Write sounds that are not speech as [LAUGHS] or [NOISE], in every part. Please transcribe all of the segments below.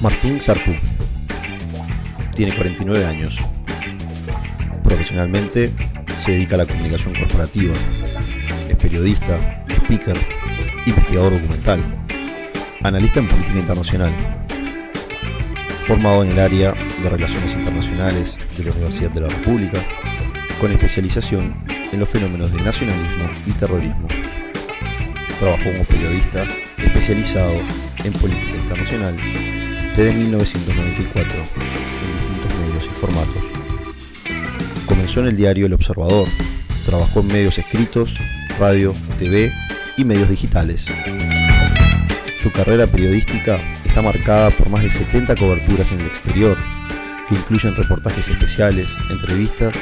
Martín Sarpú. Tiene 49 años. Profesionalmente se dedica a la comunicación corporativa. Es periodista, speaker, investigador documental, analista en política internacional. Formado en el área de Relaciones Internacionales de la Universidad de la República, con especialización en los fenómenos de nacionalismo y terrorismo. Trabajó como periodista especializado en política internacional desde 1994 en distintos medios y formatos. Comenzó en el diario El Observador, trabajó en medios escritos, radio, TV y medios digitales. Su carrera periodística está marcada por más de 70 coberturas en el exterior, que incluyen reportajes especiales, entrevistas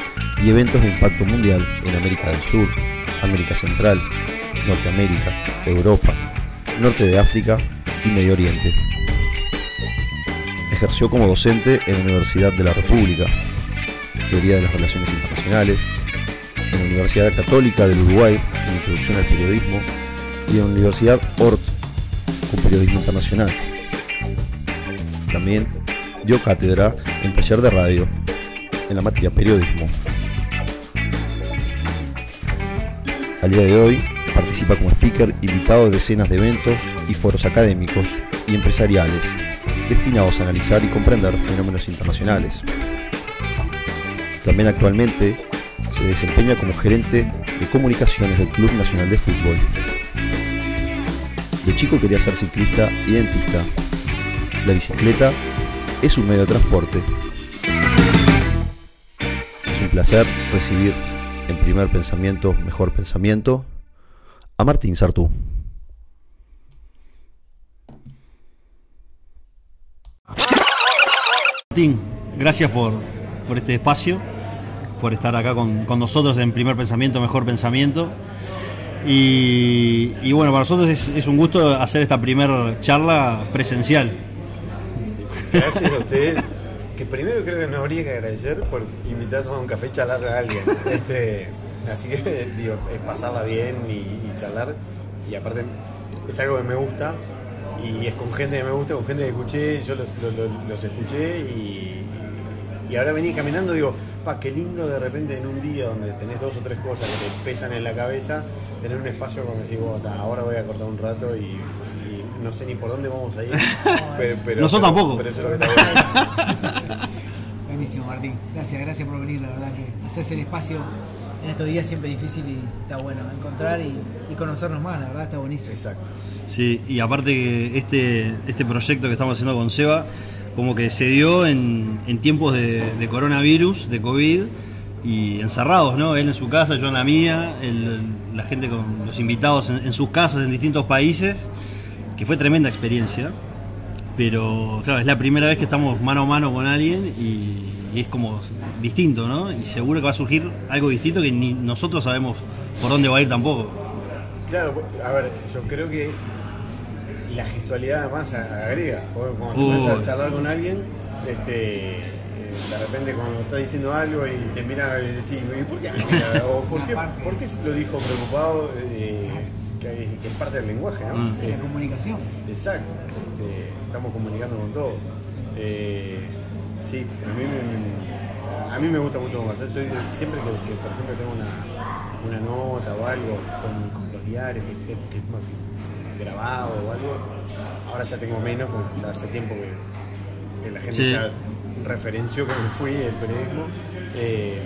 y eventos de impacto mundial en América del Sur, América Central, Norteamérica, Europa, Norte de África y Medio Oriente. Ejerció como docente en la Universidad de la República, Teoría de las Relaciones Internacionales, en la Universidad Católica del Uruguay, en Introducción al Periodismo, y en la Universidad Ort, con Periodismo Internacional. También dio cátedra en taller de radio en la materia periodismo. Al día de hoy participa como speaker invitado de decenas de eventos y foros académicos y empresariales destinados a analizar y comprender fenómenos internacionales. También actualmente se desempeña como gerente de comunicaciones del Club Nacional de Fútbol. De chico quería ser ciclista y dentista. La bicicleta es un medio de transporte. Es un placer recibir en primer pensamiento, mejor pensamiento, a Martín Sartú. Martín, gracias por, por este espacio, por estar acá con, con nosotros en primer pensamiento, mejor pensamiento. Y, bueno, para nosotros es, un gusto hacer esta primera charla presencial. Gracias a ustedes. Que primero creo que nos habría que agradecer por invitar a un café y charlar a alguien. Este, así que digo, es pasarla bien y charlar. Y aparte es algo que me gusta y es con gente que me gusta, con gente que escuché, yo los, los- escuché y, y ahora venía caminando digo, pa, qué lindo de repente en un día donde tenés dos o tres cosas que te pesan en la cabeza, tener un espacio como decir, "Bueno, ta, ahora voy a cortar un rato y, y no sé ni por dónde vamos a ir. [LAUGHS] pero, pero- Nosotros pero- tampoco. Pero eso es lo que está bueno. [LAUGHS] Buenísimo, Martín. Gracias, gracias por venir. La verdad que hacerse el espacio en estos días siempre es difícil y está bueno encontrar y, conocernos más. La verdad está buenísimo. Exacto. Sí, y aparte que este, este proyecto que estamos haciendo con Seba, como que se dio en, tiempos de, coronavirus, de COVID, y encerrados, ¿no? Él en su casa, yo en la mía, el- la gente con los invitados en sus casas en distintos países, que fue tremenda experiencia. Pero claro, es la primera vez que estamos mano a mano con alguien y, y es como distinto, ¿no? Y seguro que va a surgir algo distinto que ni nosotros sabemos por dónde va a ir tampoco. Claro, a ver, yo creo que la gestualidad además agrega. Cuando te Uy. pones a charlar con alguien, este, eh, de repente cuando estás diciendo algo y te mira y decís, "¿Y ¿por qué? [LAUGHS] O ¿por qué, por qué lo dijo preocupado? Eh, que, es- que es parte del lenguaje, ¿no? Mm. Eh, la comunicación. Exacto, este, estamos comunicando con todo. Eh, sí, a mí, me, a mí me gusta mucho conversar. Soy siempre que, que, por ejemplo, tengo una, una nota o algo con, con los diarios, que, que, grabado o algo, ahora ya tengo menos, porque ya hace tiempo que, la gente Sí. ya referenció que me fui del periodismo. Eh,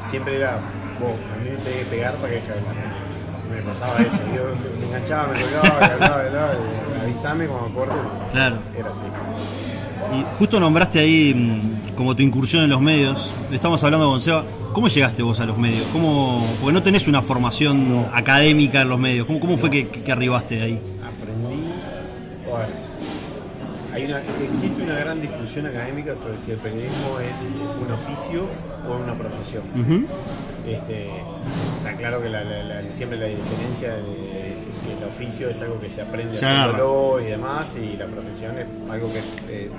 siempre era, vos, a mí me tenés que pegar para que deje de hablar. Me pasaba eso, [LAUGHS] yo me enganchaba, me colgaba, me hablaba, hablaba, y avísame cuando corte. Claro. Era así. Y justo nombraste ahí mm, como tu incursión en los medios. Estamos hablando con Seba. ¿Cómo llegaste vos a los medios? ¿Cómo, porque no tenés una formación académica en los medios. ¿Cómo, cómo fue que, que arribaste ahí? Aprendí, bueno, hay una, existe una gran discusión académica sobre si el periodismo es un oficio o una profesión. Este, está claro que la- la- la- siempre la diferencia de oficio es algo que se aprende haciéndolo y demás, y la profesión es algo que, eh,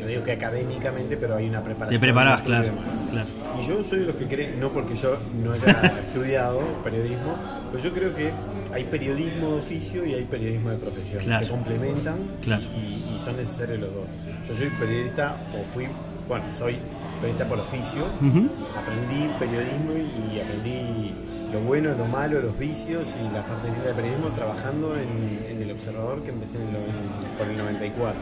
no digo que académicamente, pero hay una preparación. Te preparás, y claro, demás. claro. Y yo soy de los que creen, no porque yo no haya [LAUGHS] estudiado periodismo, pero yo creo que hay periodismo de oficio y hay periodismo de profesión. Claro. Se complementan Claro. y, y son necesarios los dos. Yo soy periodista, o fui, bueno, soy periodista por oficio. Aprendí periodismo y, y aprendí lo bueno, lo malo, los vicios y la parte linda del periodismo trabajando en, en El Observador que empecé en el, en- por el 94.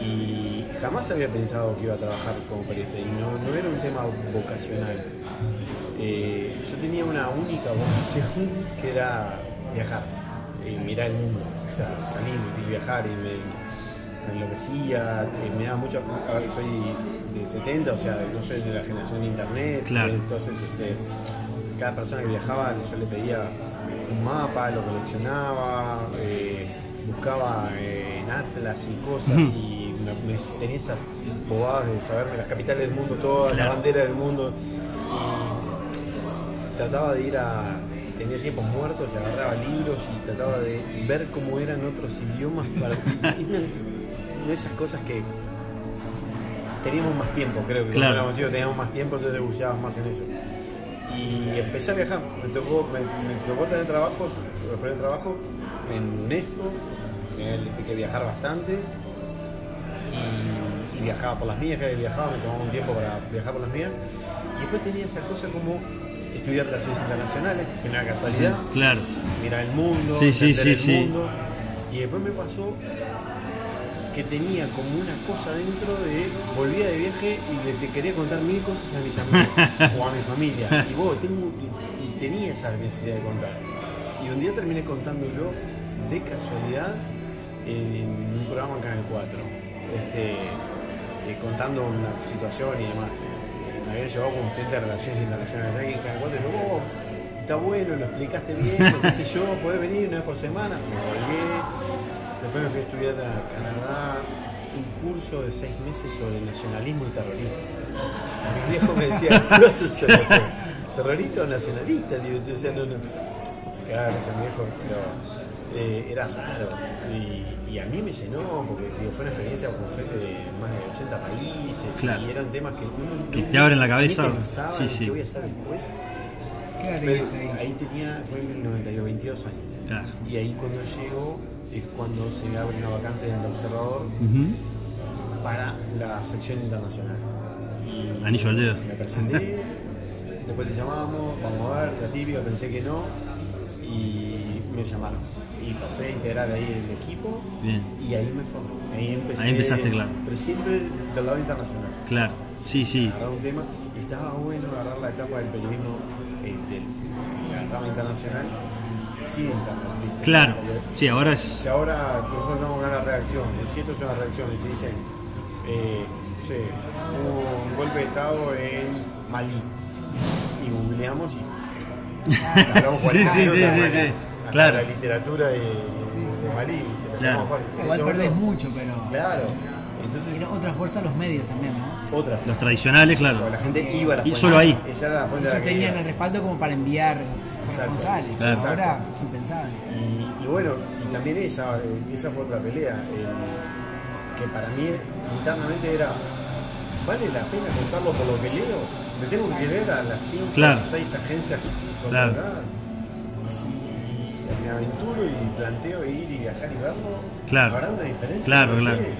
Y jamás había pensado que iba a trabajar como periodista y no, no era un tema vocacional. Eh, yo tenía una única vocación [LAUGHS] que era viajar, y mirar el mundo, o sea, salir y viajar y me, me enloquecía, eh, me daba mucho, soy de 70, o sea, no soy de la generación de internet, Claro. entonces este, cada persona que viajaba yo le pedía un mapa, lo coleccionaba, eh, buscaba eh, en Atlas y cosas y me- me- tenía esas bobadas de saberme las capitales del mundo todas, Claro. la bandera del mundo y trataba de ir a tenía tiempos muertos agarraba libros y trataba de ver cómo eran otros idiomas para de esas cosas que teníamos más tiempo creo que Claro. cuando éramos chicos teníamos más tiempo entonces buceábamos más en eso y empecé a viajar me tocó me, me tocó tener trabajos los primeros trabajos en UNESCO tenía que viajar bastante y, y viajaba por las mías, que viajaba, me tomaba un tiempo para viajar por las mías. Y después tenía esa cosa como estudiar relaciones internacionales, que no era casualidad, Claro. mirar el mundo, Sí, sí, el sí. mundo. Y después me pasó que tenía como una cosa dentro de volvía de viaje y le, le quería contar mil cosas a mis amigos [LAUGHS] o a mi familia. Y, vos, tengo, y, y tenía esa necesidad de contar. Y un día terminé contándolo de casualidad en un programa en Canal 4, este, eh, contando una situación y demás. Eh, Me había llevado como estudiante de Relaciones Internacionales de aquí en Canal 4 y yo, "Oh, está bueno, lo explicaste bien, qué sé yo, podés venir una vez por semana. Me volví, después me fui a estudiar a Canadá un curso de seis meses sobre nacionalismo y terrorismo. Mi viejo me decía, ¿qué vas a hacer? ¿Terrorista o nacionalista? Digo, o sea, no, no. Se cagaba de risa mi viejo, pero eh, era raro. Y, y a mí me llenó, porque digo, fue una experiencia con gente de más de 80 países Claro. y eran temas que uno Que no- te abren la cabeza. pensaba Sí, sí. qué voy a hacer después. ¿Qué edad ahí? ahí tenía, fue en el 92, 22 años. Claro. Y ahí cuando llego es cuando se abre una vacante en el observador para la sección internacional. Y Anillo al dedo. Me presenté, [LAUGHS] después te llamamos, vamos a ver, la típica, pensé que no, y me llamaron. Y pasé a integrar ahí el equipo Bien. y ahí me formé. Ahí empecé. Ahí empezaste, claro. Pero siempre del lado internacional. Claro. Sí, sí. Agarrar un tema y estaba bueno agarrar la etapa del periodismo eh, del la rama internacional ¿viste? Claro. Porque Sí, ahora es. si ahora nosotros con una reacción, el 7 es una reacción y te dicen, eh, no sé, hubo un golpe de estado en Malí. Y googleamos y [LAUGHS] hablamos Sí, 40 sí, Claro. La literatura de, de Malí, Claro. Igual perdés mucho, pero. Claro. Entonces, Era otra fuerza los medios también, ¿no? otra Los tradicionales, claro. la gente iba a la Y fuente. solo ahí. Esa era la fuente de la que tenían el respaldo como para enviar Exacto. Claro. Ahora es impensable. Y, y bueno, y también esa, eh, esa fue otra pelea, eh, que para mí internamente era, ¿vale la pena contarlo por lo que leo? ¿Me tengo que leer a las 5 Claro. o 6 agencias Claro. contratadas? Y si me aventuro y planteo ir y viajar y verlo, Claro. ¿habrá una diferencia? Claro, No claro. sé.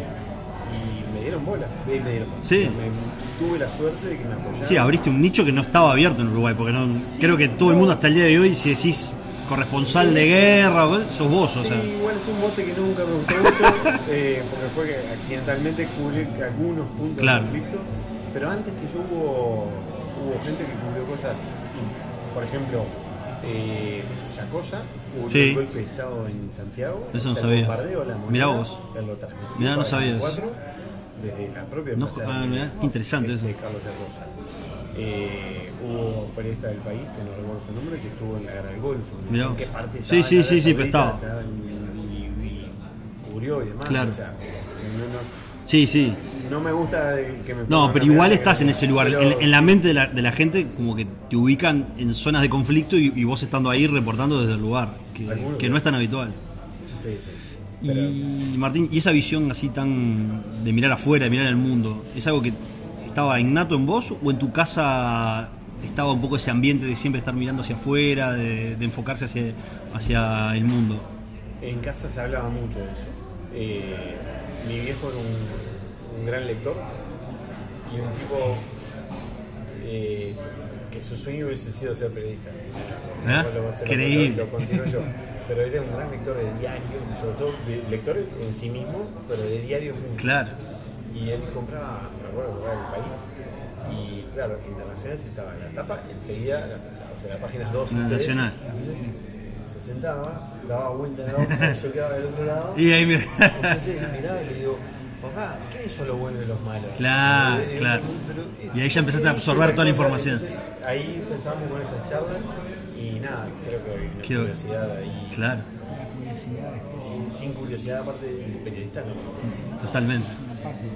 Me dieron bola, eh, me dieron bola. Sí. Me- tuve la suerte de que me apoyaran. Sí, abriste un nicho que no estaba abierto en Uruguay, porque no, creo que todo el mundo hasta el día de hoy, si decís corresponsal de guerra, sos vos, o Sí, sea. igual es un bote que nunca me gustó mucho, [LAUGHS] eh, porque fue que accidentalmente cubrí algunos puntos Claro. de conflicto. Pero antes que yo hubo, hubo gente que cubrió cosas, por ejemplo, eh, Yacoya, cubrió Sí. el golpe de Estado en Santiago. Eso no o sea, sabía. el bombardeo a la moneda, Mirá vos. Mirá, no para sabía eso. 24, Desde la propia No, ah, de qué interesante este, eso. Carlos Yacoya. Eh, hubo un periodista del país, que no recuerdo su nombre, que estuvo en la guerra del Golfo. Mirá. en qué parte Sí, estaba sí, sí, Arabia sí, pero estaba. en- y, y cubrió y demás. Claro. O sea, no, Sí, sí. no, me gusta que me No, pero igual estás en ese lugar. pero- En, en la mente de la, de la gente, como que te ubican en zonas de conflicto y, y vos estando ahí reportando desde el lugar, que que- no es tan habitual. Sí, sí. Pero- Y Martín, y esa visión así tan de mirar afuera, de mirar el mundo, ¿es algo que estaba innato en vos o en tu casa estaba un poco ese ambiente de siempre estar mirando hacia afuera, de, de enfocarse hacia, hacia el mundo? En casa se hablaba mucho de eso. Eh, mi viejo era un, un gran lector y un tipo eh, que su sueño hubiese sido ser periodista. ¿Ah? Lo- lo- yo. Pero era un gran lector de diario, sobre todo de lector en sí mismo, pero de diario mucho. Claro. Y él compraba, me acuerdo, compraba el país. Y claro, internacionales estaba en la tapa, enseguida, la- o sea, las páginas 2 y La 3. Nacional. Entonces se sentaba, daba vuelta en la hoja, [LAUGHS] yo quedaba del otro lado. Y ahí mira. Entonces yo miraba y le digo, papá, ¿quiénes son los buenos y los malos? Claro, Eh, claro. pero, eh, Y ahí ya empezaste a ¿qué absorber la toda la información. Entonces ahí empezamos con esas charlas y nada, creo que hay una curiosidad ahí. Claro, La curiosidad este, es Sin, sin curiosidad, aparte del periodista, no. totalmente. una parte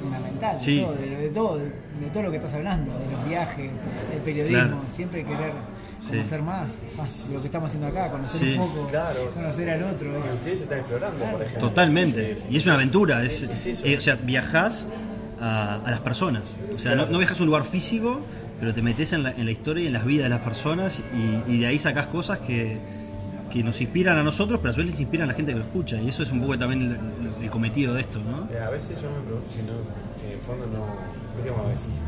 fundamental Sí. de, todo, de, lo- de todo, de, todo lo que estás hablando, de los viajes, el periodismo, Claro. siempre querer Sí. conocer más, más lo que estamos haciendo acá, conocer Sí. un poco, Claro. conocer al otro. Es- ustedes están explorando, por ejemplo. Totalmente. Y es una aventura. Es, Es eso. eh, o sea, viajás a, a las personas. O sea, no, no viajas a un lugar físico, pero te metes en la, en la historia y en las vidas de las personas y, y de ahí sacás cosas que, que nos inspiran a nosotros, pero a su vez les inspiran a la gente que lo escucha. Y eso es un poco también el, el cometido de esto, ¿no? Eh, A veces yo me pregunto si, no, si en el fondo no. ¿Viste como decís?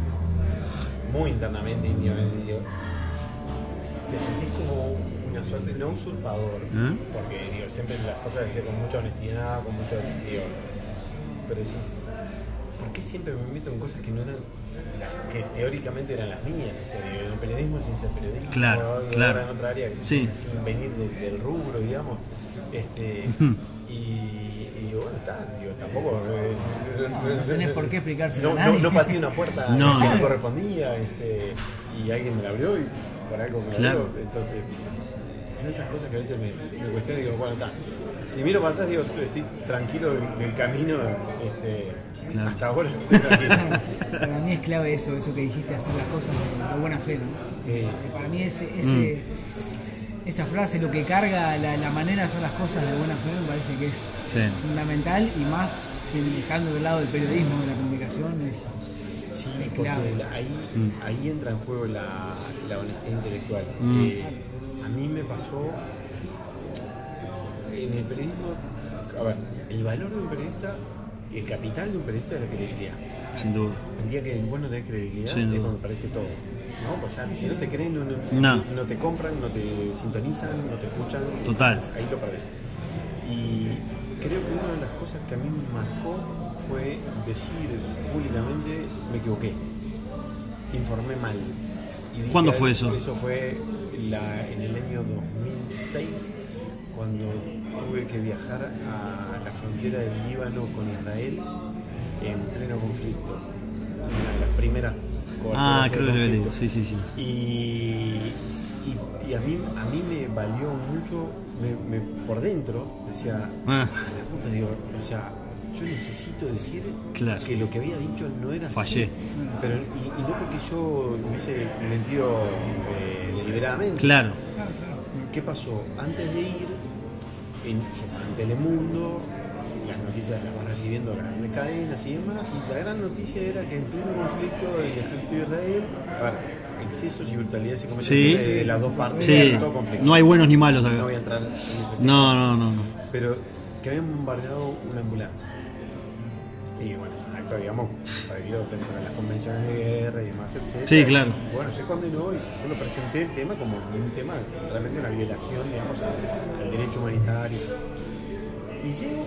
Muy internamente, íntimamente, digo. Te sentís como una suerte, no usurpador, ¿Eh? porque digo, siempre las cosas se hacen con mucha honestidad, con mucho. Digo, pero decís, ¿por qué siempre me meto en cosas que no eran las que teóricamente eran las mías? O sea, digo, en el periodismo sin ser periodista, Claro, o claro. en otra área Sí. sin, sin venir de- del rubro, digamos. Este, y, y digo, bueno, está, digo, tampoco. eh, No, no tenés por qué explicárselo No, a no, nadie. no pateé una puerta [LAUGHS] No, que no. me correspondía este, y alguien me la abrió y por algo me la Claro. abrió. Entonces, son esas cosas que a veces me, me cuestionan y digo, bueno, está. Si miro para atrás, digo, estoy tranquilo del, del camino. Este, Claro. Hasta ahora [LAUGHS] estoy. Para mí es clave eso, eso que dijiste, hacer las cosas de, de buena fe, ¿no? Eh, Que Para mí ese, ese- esa frase, lo que carga la, la manera de hacer las cosas de buena fe, me parece que es Sí. fundamental y más estando del lado del periodismo, de la comunicación, es, Sí, es clave. la- ahí, Mm. ahí entra en juego la, la honestidad intelectual. Mm. Eh, a mí me pasó en el periodismo, a ver, el valor de un periodista, el capital de un periodista es la credibilidad. Sin duda. El día que vos no tenés credibilidad es cuando perdiste todo. No, pues ya, si no te creen, no, no, No. te compran, no te sintonizan, no te escuchan. Total. entonces ahí lo perdés. Y creo que una de las cosas que a mí me marcó fue decir públicamente, me equivoqué, informé mal. Y dije ¿Cuándo fue eso? Eso fue la- en el año 2006, cuando tuve que viajar a la frontera del Líbano con Israel en pleno conflicto. Una de las primeras Ah, creo que lo. Sí, sí, sí. Y, y- y a, mí, a mí me valió mucho, me- me- por dentro, decía, Ah. "Ah, la puta, digo, o sea, yo necesito decir Claro. que lo que había dicho no era Fallé. así. Pero, y, y no porque yo hubiese mentido eh, deliberadamente. Claro. ¿Qué pasó? Antes de ir, en, en Telemundo, las noticias las vas recibiendo las grandes cadenas y demás, y la gran noticia era que en pleno conflicto del ejército de Israel, a ver, excesos y brutalidades se cometen Sí. de, las dos partes Sí. todo conflicto. No hay buenos ni malos No acá. voy a entrar en ese. No, no, no, no. Pero que habían bombardeado una ambulancia. Y bueno, es un acto, digamos, prohibido dentro de las convenciones de guerra y demás, etc. Sí, claro. Y bueno, se condenó y yo lo presenté el tema como un tema, realmente una violación, digamos, al, al derecho humanitario. Y llego,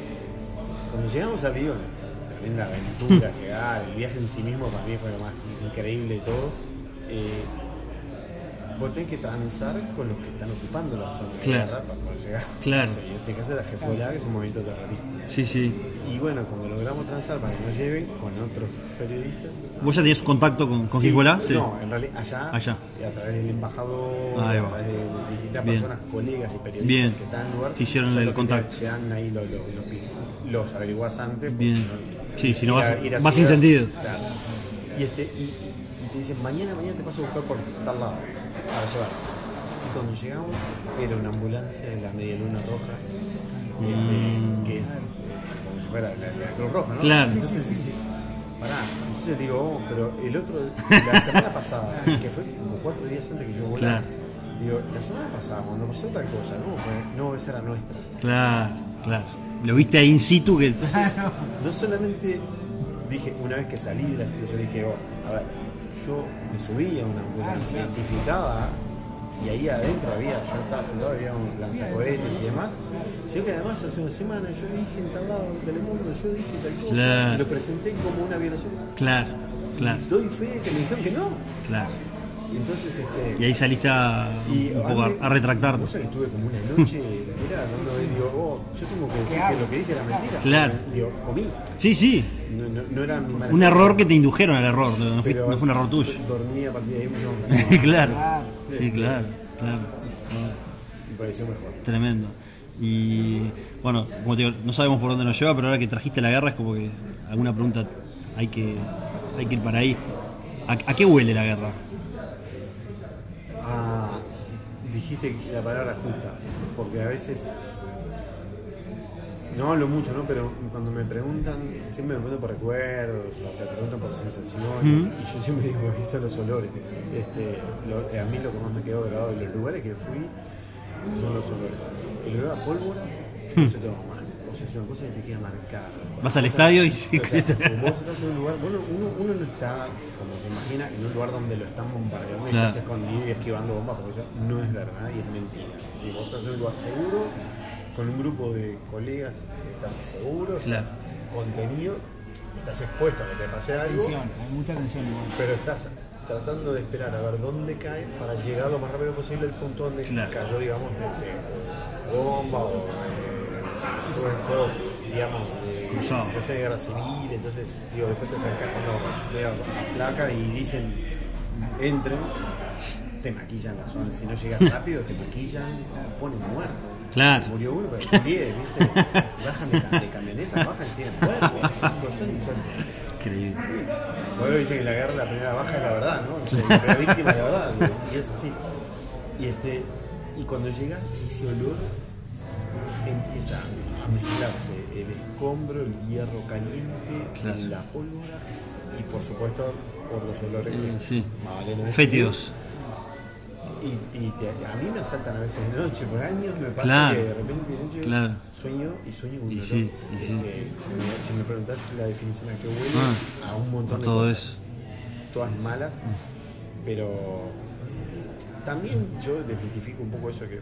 cuando llegamos al Líbano, tremenda aventura, [LAUGHS] llegar, el viaje en sí mismo para mí fue lo más increíble de todo. eh, vos tenés que transar con los que están ocupando la zona de Claro. guerra para poder llegar. Claro. O sea, en este caso era Hezbollah, que es un movimiento terrorista. Sí, sí. Y bueno, cuando logramos transar para que nos lleven con otros periodistas. ¿Vos ya tenías contacto con, con Sí, Hezbollah? Sí. No, en realidad allá, Allá. y a través del embajador, a través de, de distintas Bien. personas, colegas y periodistas Bien. que están en el lugar. Te hicieron el contacto. Te, dan ahí los, los, los, los averiguás antes. Bien. no- Sí, si no vas- a- ir a vas sin sentido. claro. Y, este, y, y te dicen, mañana, mañana te paso a buscar por tal lado para llevar. Y cuando llegamos, era una ambulancia de la Media Luna Roja, este, Mm. que es como si fuera la, la Cruz Roja, ¿no? Claro. Entonces decís, pará, entonces entonces digo, oh, pero el otro, la semana pasada, que fue como cuatro días antes que yo volara, Claro. digo, la semana pasada, cuando pasó tal cosa, ¿no? Fue, no, esa era nuestra. Claro, claro. Lo viste ahí in situ que. [LAUGHS] No solamente dije, una vez que salí de la situación, dije, oh, a ver, yo me subí a una ambulancia claro. identificada y ahí adentro había, yo estaba sentado, había un lanzacohetes y demás, sino que además hace una semana yo dije en tal lado del Telemundo, yo dije tal cosa, Claro. y lo presenté como una violación. Claro, claro, Doy fe que me dijeron que no. claro. Y entonces, este. Y ahí saliste a, y un poco a, a retractarte. que estuve como una noche entera dando digo, oh, yo tengo que decir que lo que dije era mentira. Claro. Digo, comí. Sí, sí. No, no, no era mi mala Un error que te indujeron al error, no, no fue, Pero no fue un error tuyo. Dormí a partir de ahí, no, [LAUGHS] claro. Claro. Sí, claro, claro. me pareció mejor. Tremendo. Y bueno, como te digo, no sabemos por dónde nos lleva, pero ahora que trajiste la guerra es como que alguna pregunta hay que, hay que ir para ahí. ¿A, a qué huele la guerra? Ah, dijiste la palabra justa, porque a veces. No hablo mucho, ¿no? Pero cuando me preguntan, siempre me preguntan por recuerdos o te preguntan por sensaciones. Y yo siempre digo son los olores. Este, lo- a mí lo que más me quedó grabado de los lugares que fui son los olores. El olor a pólvora no se toma más. O sea, es una cosa que te queda marcada. Vas al estadio y sí, o sea, vos estás en un lugar, bueno, uno, uno no está, como se imagina, en un lugar donde lo están bombardeando y Claro. estás escondido y esquivando bombas, porque eso no es verdad y es mentira. Si vos estás en un lugar seguro, con un grupo de colegas, estás seguro, estás Claro. contenido, estás expuesto a que te pase algo, Atención, hay mucha atención igual. pero estás tratando de esperar a ver dónde cae para llegar lo más rápido posible al punto donde Claro. cayó, digamos, este, bomba o eh, fuego, digamos, de Cruzado. de guerra civil, entonces, digo, después te acercas cuando veo la placa y dicen, entren, te maquillan la zona, si no llegas [LAUGHS] rápido, te maquillan, ponen muerto. Claro. Murió uno, pero 10, ¿viste? [LAUGHS] Bajan de, ca- de camioneta, bajan y tienen cinco son y son Increíble. Luego dicen que la guerra la primera baja es la verdad, ¿no? O sea, [LAUGHS] la primera víctima es la verdad, y es así. Y este, y cuando llegas, ese olor empieza a mezclarse escombro, el hierro caliente, Claro. la pólvora y por supuesto otros olores que Eh, sí. no decir. Fétidos. Y, y te- a mí me asaltan a veces de noche, por años me pasa Claro. que de repente de noche Claro. sueño y sueño con Y sí, sí. Este, me- si me preguntás la definición a qué huele, Ah, a un montón de todo cosas. eso. Todas malas, pero también yo desmitifico un poco eso que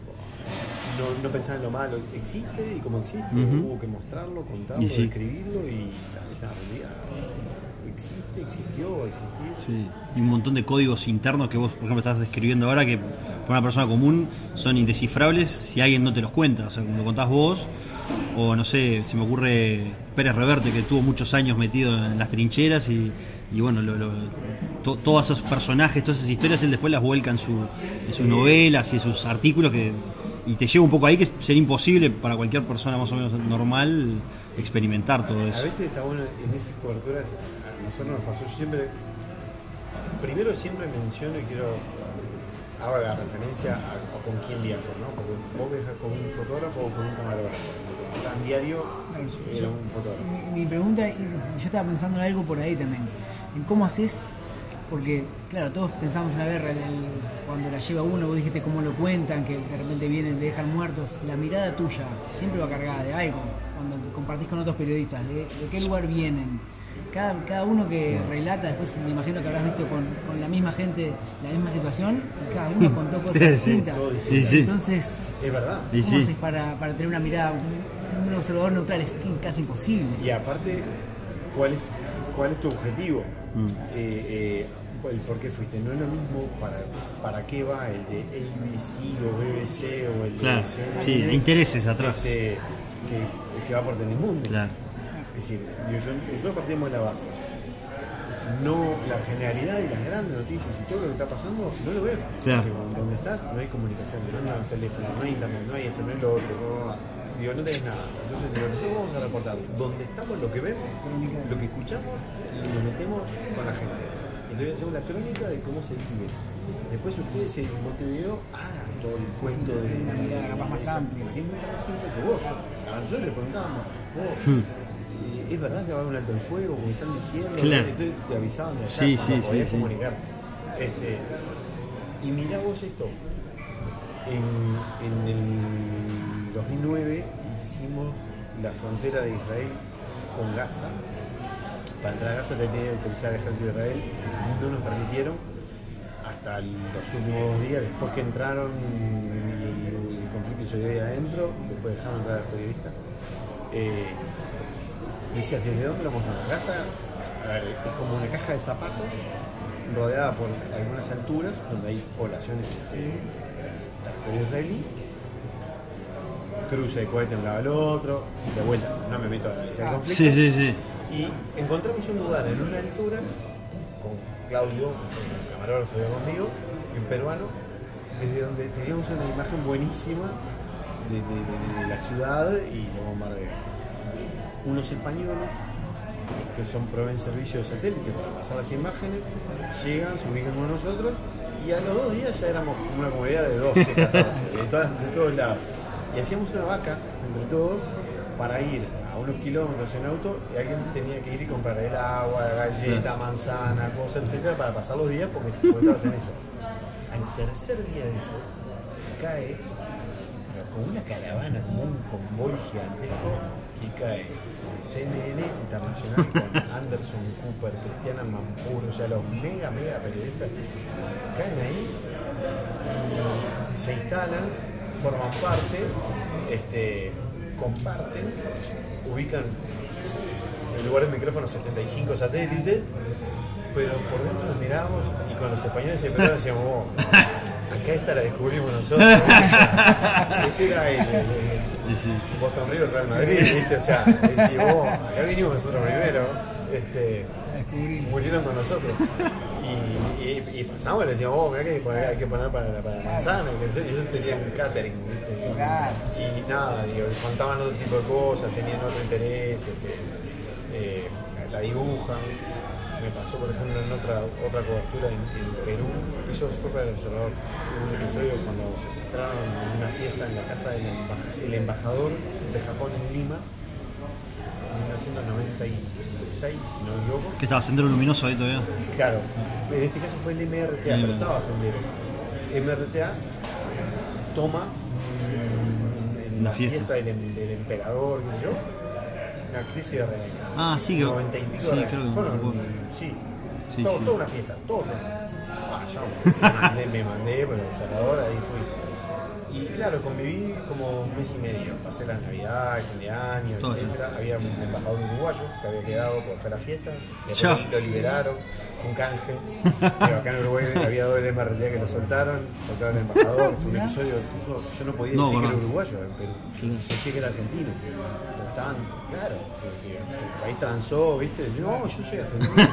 no, no pensar en lo malo. Existe y como existe, hubo que mostrarlo, contarlo, Y sí. describirlo y tal, una realidad. Existe, existió, existir. Sí. Y un montón de códigos internos que vos, por ejemplo, estás describiendo ahora que para una persona común son indescifrables si alguien no te los cuenta. O sea, como lo contás vos, o no sé, se me ocurre Pérez Reverte, que tuvo muchos años metido en las trincheras y, y bueno, lo- lo- to- todos esos personajes, todas esas historias, él después las vuelca en, su, en sus Sí. novelas y en sus artículos que y te lleva un poco ahí que sería imposible para cualquier persona más o menos normal experimentar todo A eso. veces está bueno en esas coberturas, a nosotros nos pasó, yo siempre, primero siempre menciono y quiero, hago la referencia a, a con quién viajo, ¿no? Porque vos viajas con un fotógrafo o con un camarógrafo. Tan diario era un fotógrafo. Mi, mi pregunta, y yo estaba pensando en algo por ahí también, en cómo haces, porque claro, todos pensamos en la guerra, el- cuando la lleva uno, vos dijiste cómo lo cuentan, que de repente vienen, te dejan muertos, la mirada tuya siempre va cargada de algo, cuando compartís con otros periodistas, de, de qué lugar vienen. Cada, cada uno que relata, después me imagino que habrás visto con, con la misma gente la misma situación, y cada uno [LAUGHS] contó cosas Sí, distintas. todo Sí, sí. Entonces, Es verdad. Y ¿cómo sí. haces para, para tener una mirada, un, un observador neutral? Es casi imposible. Y aparte, ¿cuál es, cuál es tu objetivo? Mm. Eh, eh, el por qué fuiste. No es lo mismo para, para qué va el de ABC o BBC o el Claro, de CNN, sí, hay intereses atrás. este, que, que va por Telemundo. Claro. Es decir, nosotros partimos de la base. No, la generalidad y las grandes noticias y todo lo que está pasando, no lo veo. Claro. Porque donde estás no hay comunicación, no hay teléfono, no hay internet, no hay esto, no hay lo otro. no- digo, no tenés nada. Entonces, digo, nosotros vamos a reportar donde estamos, lo que vemos, lo que escuchamos y nos metemos con la gente. Entonces hacemos la crónica de cómo se vive. Después ustedes en Montevideo hagan todo el cuento de una mirada capaz más amplia. Tiene mucha más info que vos. A nosotros le preguntábamos, vos, Hmm. eh, es verdad que va a haber un alto el fuego, como están diciendo, Claro. te avisaban de allá, Sí, sí, sí. comunicar. Este, y mirá vos esto, en, en el 2009 hicimos la frontera de Israel con Gaza. Para entrar a Gaza te tenía que autorizar el ejército de Israel, no nos permitieron hasta los últimos dos días, después que entraron el, el conflicto se dio ahí adentro, después dejaron entrar a los periodistas. Eh, decías, ¿desde dónde lo mostraron? Gaza, a ver, es como una caja de zapatos rodeada por algunas alturas donde hay poblaciones este, territorio israelí. Cruce de cohete de un lado al otro, de vuelta, no me meto a analizar el conflicto. Sí, sí, sí. Y encontramos un lugar en una altura con Claudio, el camarógrafo de conmigo, y un peruano, desde donde teníamos una imagen buenísima de, la ciudad y los bombardeos. Unos españoles que son proveen servicio de satélite para pasar las imágenes, llegan, se ubican con nosotros y a los dos días ya éramos una comunidad de 12, 14, de, de todos lados. Y hacíamos una vaca entre todos para ir unos kilómetros en auto y alguien tenía que ir y comprar el agua, galleta, manzana, cosas, etcétera, para pasar los días porque estabas en eso. Al tercer día de eso, cae, pero como una caravana, como un convoy gigantesco, y cae CNN Internacional con [LAUGHS] Anderson Cooper, Cristiana Mampuro, o sea, los mega, mega periodistas caen ahí y se instalan, forman parte, este, comparten, ubican en lugar del micrófono 75 satélites, pero por dentro nos mirábamos y con los españoles y peruanos decíamos, "Oh, acá esta la descubrimos nosotros. [LAUGHS] Ese era el, el- el-. Boston River Real Madrid, ¿viste? O sea, decimos, "Oh, acá vinimos nosotros primero. Este, murieron con nosotros. Y, y, y pasamos y le decíamos, oh, mirá que hay que poner, para, la- para la manzana, y eso- y ellos tenían catering, ¿viste? Claro. Y nada, digo, contaban otro tipo de cosas, tenían otro interés, este, eh, la dibujan. Me pasó, por ejemplo, en otra, otra cobertura en, en Perú, eso fue para el observador, un episodio cuando secuestraron en una fiesta en la casa del embaja- el embajador de Japón en Lima, en 1996, si no me equivoco. Que estaba Sendero Luminoso ahí todavía. Claro, en este caso fue el MRTA, Mm. pero estaba Sendero. MRTA toma en la fiesta. fiesta, del, em- del emperador, qué sé yo, una crisis de. Ah, sí, que. 90 y pico Sí, de creo que. Fueron, sí, Sí, todo- sí. toda una fiesta, todo. Ah, yo me mandé, me mandé, el observador ahí fui. Y claro, conviví como un mes y medio. Pasé la Navidad, el fin de año, etcétera. Había un embajador uruguayo que había quedado porque fue a la fiesta. Lo liberaron, fue un canje. Digo, acá en Uruguay había doble MRTA que lo soltaron, soltaron al embajador. Fue un episodio, incluso yo no podía No, decir que era uruguayo en Perú. Decía que era argentino. Porque estaban, claro, o sea, que tu país transó, ¿viste? Yo, no, yo soy argentino.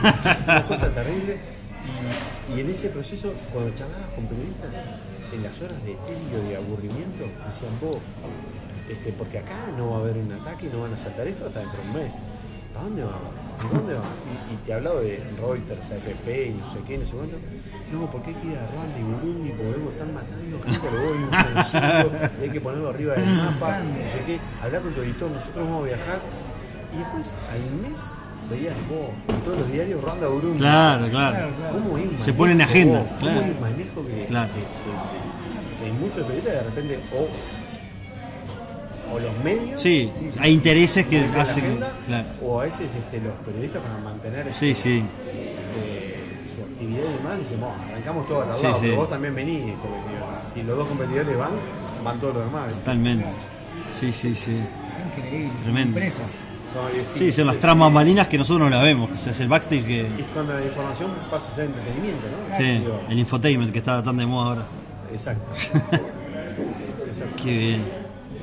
Una cosa terrible. Y, y en ese proceso, cuando charlabas con periodistas, en las horas de tedio y aburrimiento, decían, vos, este, porque acá no va a haber un ataque, no van a saltar esto hasta dentro de un mes. ¿Para dónde vamos? ¿Para dónde vamos? Y, y te hablaba de Reuters, AFP y no sé qué, no sé cuánto. No, porque hay que ir a Ruanda y Burundi, porque vemos, están matando gente, luego hay un genocidio, y hay que ponerlo arriba del mapa, no sé qué. Hablar con tu editor, nosotros vamos a viajar. Y después, al mes, veías vos, en todos los diarios, Ruanda, Burundi. Claro, claro. ¿Cómo un Se pone en agenda, vos? ¿Cómo claro. manejo que, Claro. que, se- que hay muchos periodistas de repente o, o los medios Sí, Sí, sí, hay intereses que hacen. agenda, Claro. o a veces este, los periodistas para mantener Sí, este, sí. eh, su actividad y demás, dicen, "Bueno, arrancamos todos a Sí, lado, sí. pero vos también venís, porque si los dos competidores van, van todos los demás. Totalmente. Sí, sí, sí. Increíble. Tremendo. Empresas. Sí, son las tramas sí. malinas que nosotros no la vemos, que es el backstage que. Es cuando la información pasa a ser entretenimiento, ¿no? Sí, Digo, el infotainment que está tan de moda ahora. Exacto. [LAUGHS] Exacto. Qué bien.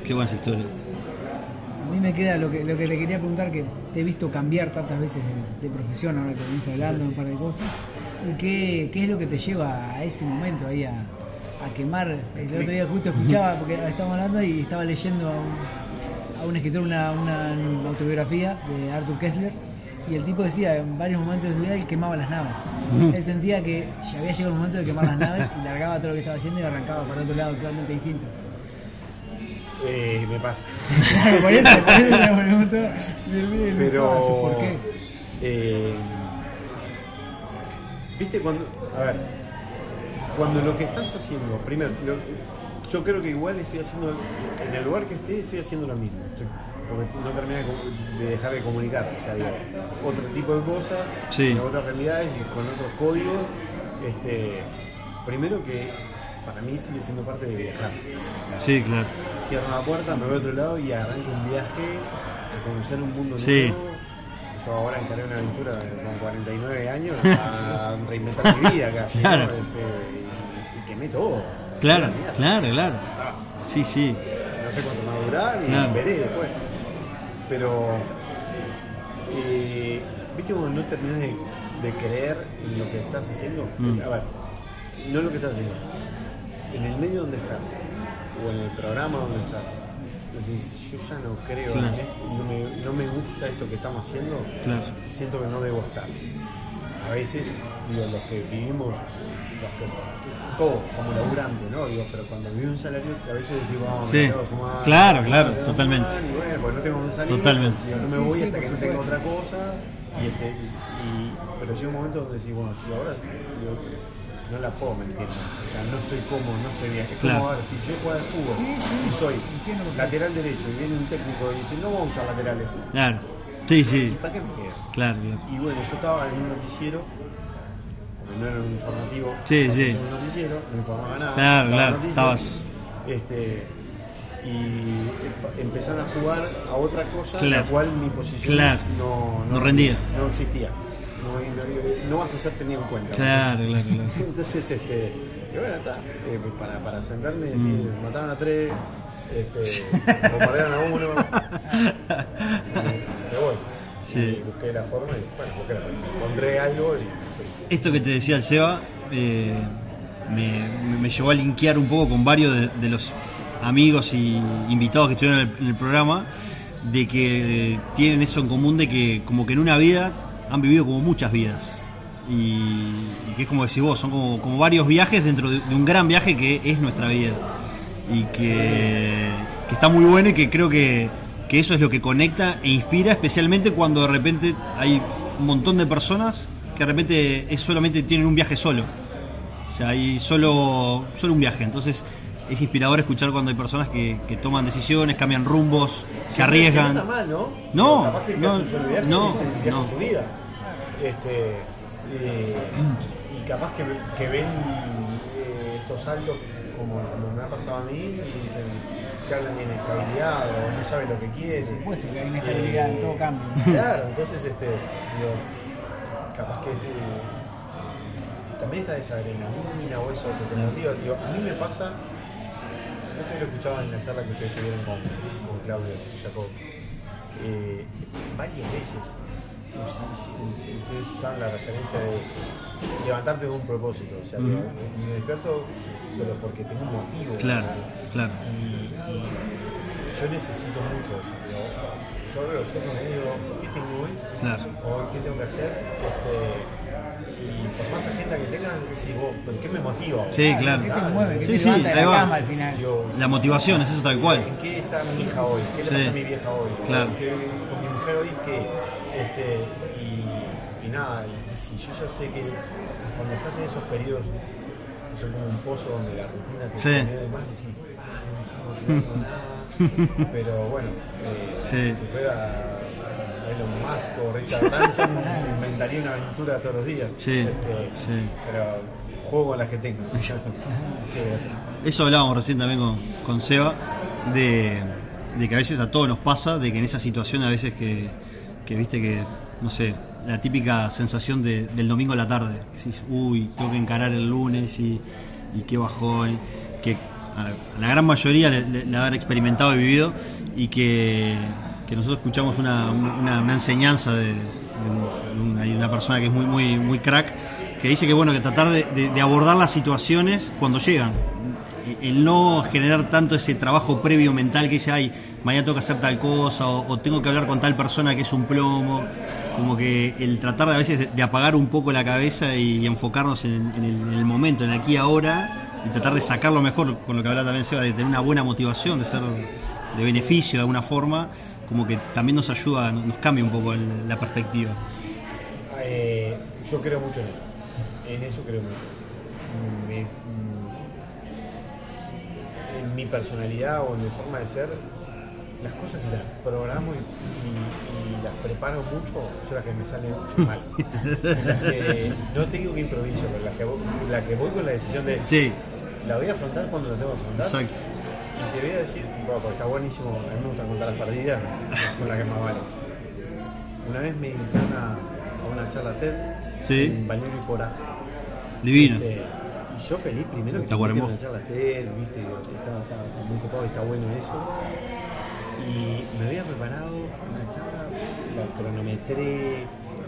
Qué buena esa historia. A mí me queda lo que, lo que te quería preguntar, que te he visto cambiar tantas veces de, de profesión, ahora que venís hablando un par de cosas, y qué, qué es lo que te lleva a ese momento ahí a, a quemar. El otro día justo escuchaba, porque estábamos hablando y estaba leyendo a un, a un escritor una, una autobiografía de Arthur Kessler, y el tipo decía en varios momentos de su vida él quemaba las naves. Él sentía que ya había llegado el momento de quemar las naves y largaba todo lo que estaba haciendo y arrancaba para otro lado totalmente distinto. Eh, me pasa. Claro, por eso, por eso pregunto. [LAUGHS] Pero ¿por qué? eh, Viste cuando. A ver. Cuando lo que estás haciendo. Primero, lo- yo creo que igual estoy haciendo. En el lugar que esté, estoy haciendo lo mismo. Estoy- porque no termina de, dejar de comunicar. O sea, digo, otro tipo de cosas, Sí. otras realidades y con otros códigos. Este, primero que para mí sigue siendo parte de viajar. Sí, claro. Cierro la puerta, me voy a otro lado y arranco un viaje a conocer un mundo Sí. nuevo. Yo ahora encaré una aventura con 49 años a [LAUGHS] reinventar mi vida casi. ¿no? Claro. Este, y, y quemé todo. Claro, claro, claro. Ah, Sí, sí. No sé cuánto va a durar y Claro. veré después. Pero, eh, ¿viste cuando no terminas de, de creer en lo que estás haciendo? Mm. A ver, no lo que estás haciendo. En el medio donde estás, o en el programa donde estás. Decís, yo ya no creo, en Claro. esto, no, me, no me gusta esto que estamos haciendo, Claro. siento que no debo estar. A veces, digo, los que vivimos, los que todos somos laburantes, ¿no? Digo, pero cuando vive un salario, a veces decís, vamos, Sí. me quedo a fumar, Claro, claro, totalmente. Y bueno, porque no tengo dónde salir. Totalmente. digo, no me voy sí, hasta que no tenga otra cosa. Y este, y, pero llega un momento donde decís, bueno, si ahora digo, no la puedo mentir. O sea, no estoy cómodo, no estoy bien. Es Claro. como, a ver, si yo juego al fútbol Sí, sí, y soy que- lateral derecho y viene un técnico y dice, no vamos a usar laterales. Claro. Sí, ¿Y sí. para qué me quedo? Claro, claro. Y bueno, yo estaba en un noticiero, porque no era un informativo, Sí, no sí. un noticiero, no informaba nada. Claro, claro, estabas- Este, y empezaron a jugar a otra cosa, Claro. la cual mi posición Claro. no, No rendía. No existía. No, no- no vas a ser tenido en cuenta. Claro, claro, claro. [LAUGHS] Entonces, este, bueno, está, eh, para, para sentarme y decir, Mm. mataron a tres, este, [LAUGHS] bombardearon a uno, [LAUGHS] me voy. Sí. Y busqué la forma y, bueno, busqué la forma. Encontré algo y. Esto que te decía el Seba eh, me, me llevó a linkear un poco con varios de, los amigos y invitados que estuvieron en el, programa, de que eh, tienen eso en común de que como que en una vida han vivido como muchas vidas. Y, y que es como decís vos, son como, como varios viajes dentro de, de un gran viaje que es nuestra vida. Y que, que está muy bueno y que creo que, que eso es lo que conecta e inspira, especialmente cuando de repente hay un montón de personas que de repente es solamente tienen un viaje solo. O sea, hay solo, solo un viaje. Entonces es inspirador escuchar cuando hay personas que, que toman decisiones, cambian rumbos, se Que arriesgan. no está mal, ¿no? No, capaz que no, viaje no, es el viaje no. de su vida. Este, eh, y capaz que, que ven eh, estos saltos como, como me ha pasado a mí y dicen que hablan de inestabilidad o no saben lo que quieren. Por supuesto que hay inestabilidad en todo cambio. [LAUGHS] Claro, entonces este, digo, capaz que eh, también está esa adrenalina o eso que te motiva. Digo, a mí me pasa, esto lo escuchaba en la charla que ustedes tuvieron con, con Claudio Jacob, eh, varias veces us- us- ustedes usaron la referencia de levantarte de un propósito. O sea, me despierto pero porque tengo un motivo. Claro, ¿verdad? claro. Y, y yo necesito mucho eso. Yo abro los ojos y me digo, ¿qué tengo hoy? Claro. o qué tengo que hacer. Este, y por más agenda que tengas, decís vos, ¿pero qué me motiva? Sí, claro. ¿Qué te mueve? ¿Qué Sí, te sí, ahí la va. cama al final? Digo, La motivación es eso tal cual. ¿En qué está mi hija hoy? ¿Qué le Sí. pasa a mi vieja hoy? Claro. ¿Qué- con mi mujer hoy qué? Este, y, y nada, y, y si yo ya sé que cuando estás en esos periodos que son como un pozo donde la rutina te Sí. pone de más, decís, ah, no me estoy motivando nada. [LAUGHS] [LAUGHS] Pero bueno, eh, Sí. si fuera Elon Musk o Richard Branson, [LAUGHS] inventaría una aventura todos los días. Sí, Este, sí. Pero juego con las que tengo. [LAUGHS] ¿Qué voy a? Eso hablábamos recién también con, con Seba, de, de que a veces a todos nos pasa, de que en esa situación a veces que, que viste que, no sé, la típica sensación de- del domingo a la tarde, que decís, uy, tengo que encarar el lunes y, y qué bajón, que a la gran mayoría le, le- le haber experimentado y vivido y que, que nosotros escuchamos una, una- una enseñanza de, de un- de una, persona que es muy, muy, muy crack, que dice que bueno, que tratar de, de- abordar las situaciones cuando llegan. El no generar tanto ese trabajo previo mental que dice, ay, mañana tengo que hacer tal cosa, o, o tengo que hablar con tal persona que es un plomo. Como que el tratar de a veces de, apagar un poco la cabeza y, enfocarnos en, en el, en el momento, en el aquí ahora, y tratar de sacarlo mejor, con lo que hablaba también Seba, de tener una buena motivación, de ser de beneficio de alguna forma, como que también nos ayuda, nos cambia un poco el- la perspectiva. Eh, yo creo mucho en eso. En eso creo mucho. Mm, en mi personalidad o en mi forma de ser, las cosas que las programo y, y- y las preparo mucho son las que me salen [LAUGHS] mal. Las que, no te digo que improviso, pero las que, la que voy con la decisión de Sí, la voy a afrontar cuando la tengo que afrontar. exacto. Y te voy a decir, bueno, está buenísimo, a mí me gusta contar las perdidas, son las que más valen. Una vez me invitaron a, una charla TED Sí. en Balneario y Porá. Divino. Este, y yo feliz primero que Está te una charla TED, viste, está, está- está muy copado y está bueno eso. Y me había preparado una charla, la cronometré,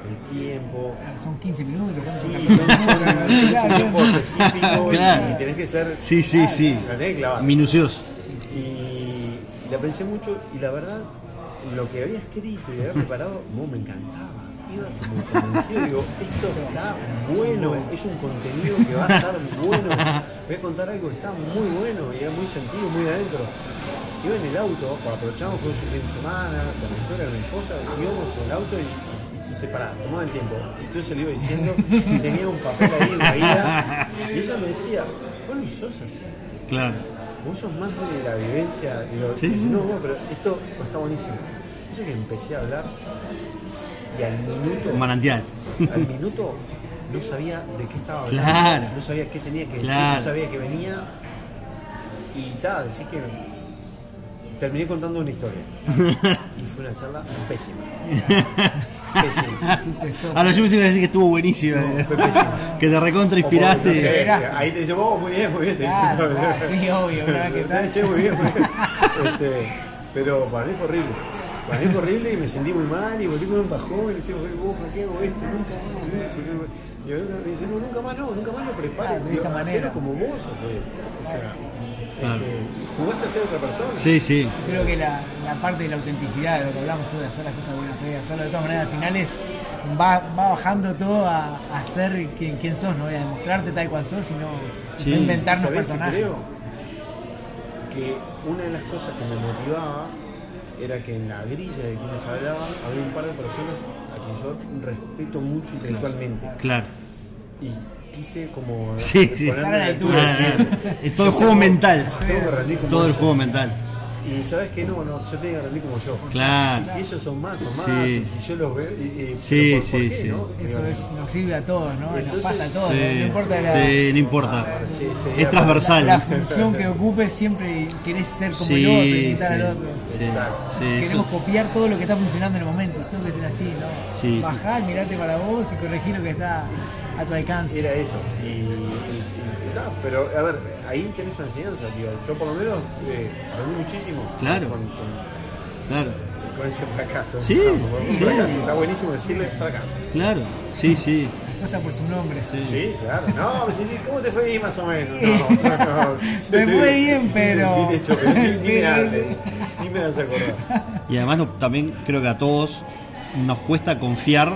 el tiempo. Son 15 minutos. ¿cuánto Sí, son? un tiempo específico y- Claro. y tenés que ser Sí, sí, sí. la. Minucioso. Y la pensé mucho y la verdad, lo que había escrito y había preparado, [LAUGHS] no, me encantaba. Iba como convencido, digo, esto está bueno, es un contenido que va a estar bueno. Voy a contar algo que está muy bueno y era muy sentido, muy adentro. Iba en el auto, cuando aprovechamos, fue su fin de semana, con la historia de mi esposa, íbamos en el auto y, y, y se paraba, tomaba el tiempo. Y entonces se le iba diciendo, tenía un papel ahí en la guía, y ella me decía, vos no sos así. Claro. Vos sos más de la vivencia, digo, Sí, dice, sí. no, no, pero esto está buenísimo. Dice que empecé a hablar y al minuto, Un manantial. al minuto no sabía de qué estaba hablando, Claro. no sabía qué tenía que decir, no sabía que venía y tal, así que terminé contando una historia [LAUGHS] y fue una charla pésima. [LAUGHS] Esto. Ahora yo pensé que iba a decir que estuvo buenísima. No, fue pésima. que te recontra por- no inspiraste. sé, ahí te dice, vos, muy bien, muy bien, te dice. Claro, claro, sí, obvio, una vez que. [LAUGHS] Che, muy bien, muy bien. Este, pero para mí fue horrible. Para mí fue horrible y me sentí muy mal y volví con un bajón y le decía, vos, ¿para qué hago esto? Nunca más. Y yo nunca- me dice, no, nunca más, no, nunca más lo prepares. Claro, de Digo, esta manera. como vos haces. O sea, Claro. este, jugaste a ser otra persona. Sí, sí. Creo que la, la parte de la autenticidad, de lo que hablamos hoy, de hacer las cosas buenas, fe, hacerlo de todas maneras, al final es va, va bajando todo a, a ser quien, quien sos, no a demostrarte tal cual sos, sino Sí, inventarnos ¿Sabés qué personajes. creo? Que una de las cosas que me motivaba era que en la grilla de quienes hablaban había un par de personas a quien yo respeto mucho intelectualmente. Claro. Y quise como Sí, sí. Estar a la altura, Ah, decir, es todo el juego mental. tengo que rendir como Todo el juego mental. Y sabes que no, no, yo tengo que rendir como yo. Claro. Y si ellos son más, son más. Sí. Y si yo los veo. Y, y- Sí, ¿por- por sí, qué, sí. no? Eso es, nos sirve a todos, ¿no? Nos pasa a todos, Sí, ¿no? no importa la, sí, no importa. ese Es transversal. la [LAUGHS] función que ocupes, siempre querés ser como Sí, el otro, imitar sí, al otro. sí, Exacto. sí, Queremos eso- copiar todo lo que está funcionando en el momento, esto que ser así, ¿no? Sí. Bajar, mirarte para vos y corregir lo que está a tu alcance. Era eso. Y, y- y está. Pero, a ver, ahí tenés una enseñanza, tío. Yo, por lo menos, eh, aprendí muchísimo Claro. con, con- Claro, con ese fracaso. Sí, Con un sí. fracaso. Está buenísimo decirle fracaso. claro. Sí, sí. Cosa por su nombre. Sí. Sí, claro. No, sí, sí, ¿cómo te fue ahí más o menos? No, no, no. [LAUGHS] Me fue bien, pero- Bien hecho, pero ni, ni me [LAUGHS] hace. Ni me vas a acordar. Y además no- también creo que a todos nos cuesta confiar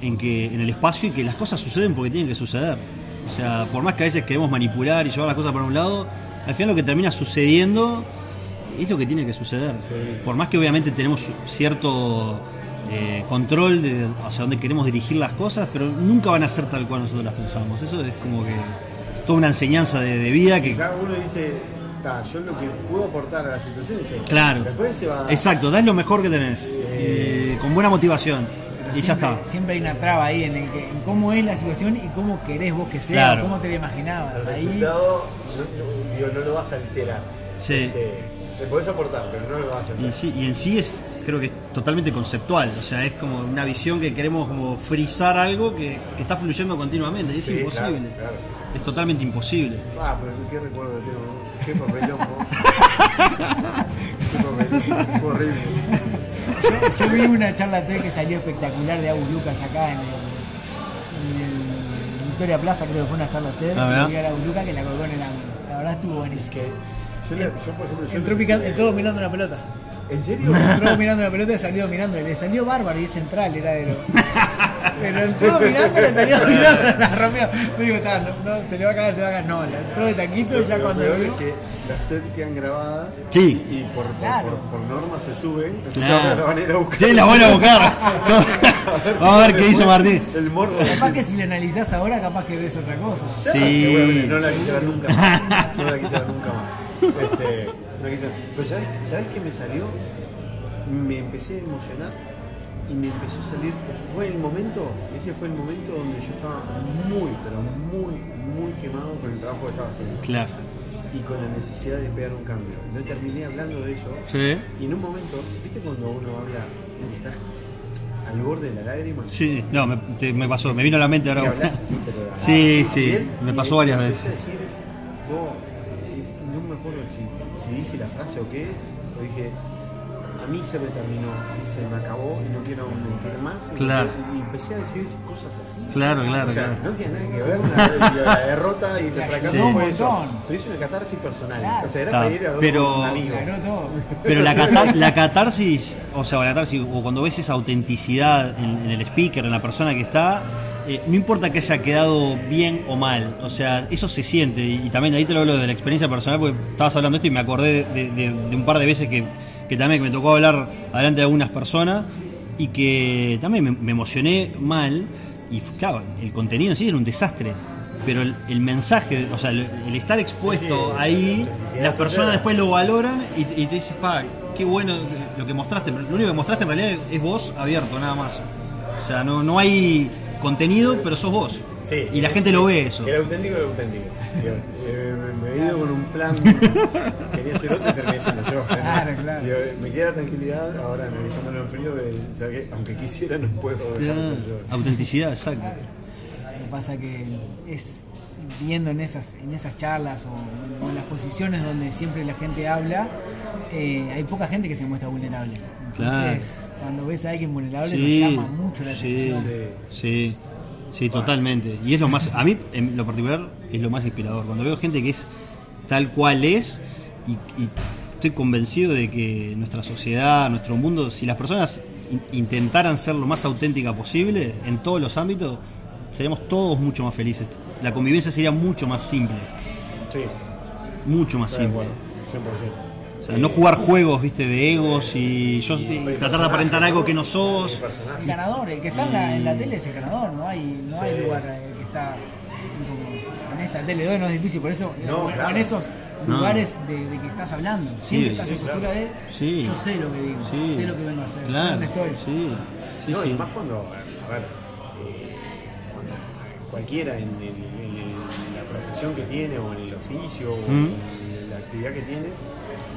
en que en el espacio y que las cosas suceden porque tienen que suceder. O sea, por más que a veces queremos manipular y llevar las cosas para un lado, al final lo que termina sucediendo es lo que tiene que suceder. Sí. Por más que obviamente tenemos cierto eh, control de hacia dónde queremos dirigir las cosas, pero nunca van a ser tal cual nosotros las pensamos. Eso es como que es toda una enseñanza de, de vida que... Quizá uno dice, "Ta, yo lo que puedo aportar a la situación es esto. Claro. Después se va. Exacto, das lo mejor que tenés, eh, con buena motivación. Pero Y ya está. Siempre hay una traba ahí en, el que, en cómo es la situación y cómo querés vos que sea, Claro. cómo te lo imaginabas. El Ahí, resultado, no, no- digo, no lo vas a alterar. Sí. Este, le podés aportar, pero no lo vas a alterar. Y, sí, y en sí es, creo que es totalmente conceptual, o sea, es como una visión que queremos como frizar algo que, que está fluyendo continuamente, y es Sí, imposible. claro, claro. Es totalmente imposible. Ah, pero qué recuerdo que tengo. Qué papelón, ¿no? Qué papelón. Horrible. yo, yo vi una charla TED que salió espectacular de Agus Lucas acá en el, en el Victoria Plaza, creo que fue una charla TED. Ah, vi a Agus Lucas que la colgó en el ángulo. La verdad estuvo Es buenicimo. que yo, le, yo por ejemplo. Yo Entró, picando, entró mirando una pelota. ¿En serio? Entró mirando la pelota y salió mirando. Le salió bárbaro y es central, era de lo. [LAUGHS] Pero entró mirando le salió mirando, la rompió. Me digo, está, no, no, se le va a caer, se le va a caer. No, la entró de taquito y ya Lo cuando peor lo es vio. que las TED quedan grabadas Sí. y, y por, por- Claro. por, por norma se suben. Entonces Claro. ahora la van a ir a buscar. Sí, la van a buscar. [LAUGHS] Vamos a ver qué hizo Martín. El morbo. Capaz que si lo analizás ahora, capaz que ves otra cosa. Claro, Sí. seguramente No la quise ver nunca más. [LAUGHS] No la quise ver nunca más. Este, no quise. Pero ¿sabes, ¿sabes qué me salió? Me empecé a emocionar y me empezó a salir. Fue el momento, ese fue el momento donde yo estaba muy, pero muy, muy quemado con el trabajo que estaba haciendo. Claro. Y con la necesidad de pegar un cambio. No terminé hablando de eso. Sí. Y en un momento, ¿viste cuando uno habla y está al borde de la lágrima? Sí, no, me, te- me pasó, me vino a la mente Que ahora. hablas así, pero [LAUGHS] Sí, ah, sí, bien, me pasó varias empecé veces. a decir, vos, acuerdo si, si dije la frase o qué, o dije, a mí se me terminó y se me acabó y no quiero mentir más. Y, Claro. y empecé a decir cosas así. Claro, claro, O sea, claro. no tiene nada que ver la, [LAUGHS] la derrota y el Claro, fracaso sí. fue un eso. Pero hice una catarsis personal. Claro. O sea, era para ir a pero- un amigo. [LAUGHS] Pero la, cata- la catarsis, o sea, la catarsis, o cuando ves esa autenticidad en, en el speaker, en la persona que está, eh, no importa que haya quedado bien o mal, o sea, eso se siente. Y, y también ahí te lo hablo de la experiencia personal, porque estabas hablando de esto y me acordé de, de- de un par de veces que, que también que me tocó hablar adelante de algunas personas y que también me, me emocioné mal. Y claro, el contenido en sí era un desastre. Pero el, el mensaje, o sea, el, el estar expuesto Sí, sí, ahí, la las personas después lo valoran y, y te dices, pa, qué bueno lo que mostraste. Pero lo único que mostraste en realidad es vos abierto, nada más. O sea, no, no hay contenido, pero sos vos. Sí, y la es- gente lo ve eso. Que era auténtico, era auténtico. [LAUGHS] Digo, eh, me, me he ido con un plan, quería ser otro y terminé siendo yo. o sea, Claro, claro. digo, me queda la tranquilidad ahora analizándolo en frío de saber que aunque quisiera no puedo dejar de ser yo. Autenticidad, exacto. Pasa que es viendo en esas, en esas charlas o, o en las posiciones donde siempre la gente habla, eh, hay poca gente que se muestra vulnerable. Entonces, cuando ves a alguien vulnerable Sí, nos llama mucho la sí, atención. sí, sí, totalmente. Y es lo más, a mí en lo particular es lo más inspirador. Cuando veo gente que es tal cual es y, y estoy convencido de que nuestra sociedad, nuestro mundo, si las personas in- intentaran ser lo más auténtica posible en todos los ámbitos, seríamos todos mucho más felices. La convivencia sería mucho más simple, Sí, mucho más simple. acuerdo, 100%. O sea, no jugar juegos, viste, de egos y yo Y- y y tratar de aparentar algo ¿no? que no sos. El. El ganador, el que está en la, en la tele es el ganador, no hay, no hay lugar eh, que está en esta tele hoy no es difícil, por eso No, o en- o claro. en esos No. lugares de, de que estás hablando, siempre Sí, estás sí, en postura claro. de Sí. yo sé lo que digo, Sí. sé lo que vengo a hacer, sé Claro, dónde estoy. Sí, sí, no, sí. y más cuando, a ver, eh, cuando cualquiera en, el- en el- la profesión que tiene o en el oficio o Mm. en la actividad que tiene,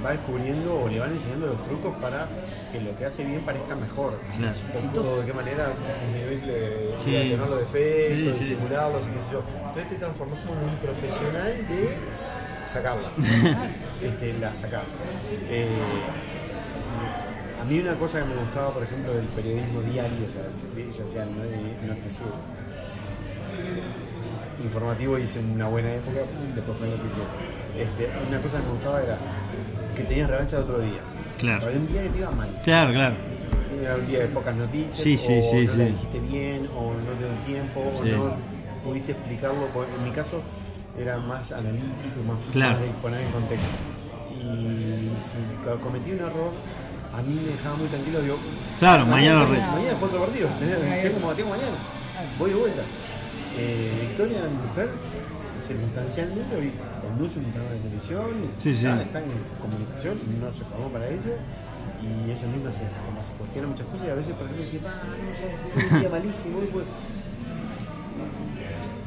va descubriendo o le van enseñando los trucos para que lo que hace bien parezca mejor. Claro. O, de qué manera disminuir, eh, Sí. tener los defectos, Sí, sí. disimularlos y qué sé yo. Entonces te transformas como en un profesional de sacarla. [LAUGHS] este, la sacás. Eh, a mí una cosa que me gustaba, por ejemplo, del periodismo diario, o sea, ya sea no- noticiero informativo hice una buena época, después fue noticiero. Este, una cosa que me gustaba era que tenías revancha de otro día. Claro. Había un día que te iba mal. Claro, claro. Era un día de pocas noticias, Sí, sí, o sí, no sí. la dijiste bien, o no te dio el tiempo, Sí. o no pudiste explicarlo. En mi caso era más analítico, más, Claro. más de poner en contexto. Y si co- cometí un error, a mí me dejaba muy tranquilo. Digo, Claro, mañana lo re- mañana juego otro partido. Tengo, tengo, tengo mañana. Voy de vuelta. Eh, Victoria, mi mujer, circunstancialmente hoy conduce un programa de televisión, y Sí, sí. está, en comunicación, no se formó para ello, y ella misma se, como se cuestiona muchas cosas y a veces por ejemplo dice, ah, no, ya tuve un día malísimo, hoy pues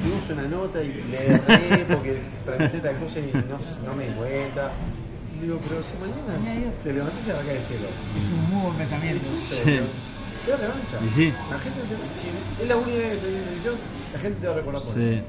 dimos una nota y le erré porque pregunté tal cosa y no, no me di cuenta. Digo, pero si mañana te levantás y arrancás de cero. Es un muy buen pensamiento. Es eso, Sí. Revancha. Y sí. La gente te, si es la única vez en televisión, la gente te va a recordar por Sí. eso.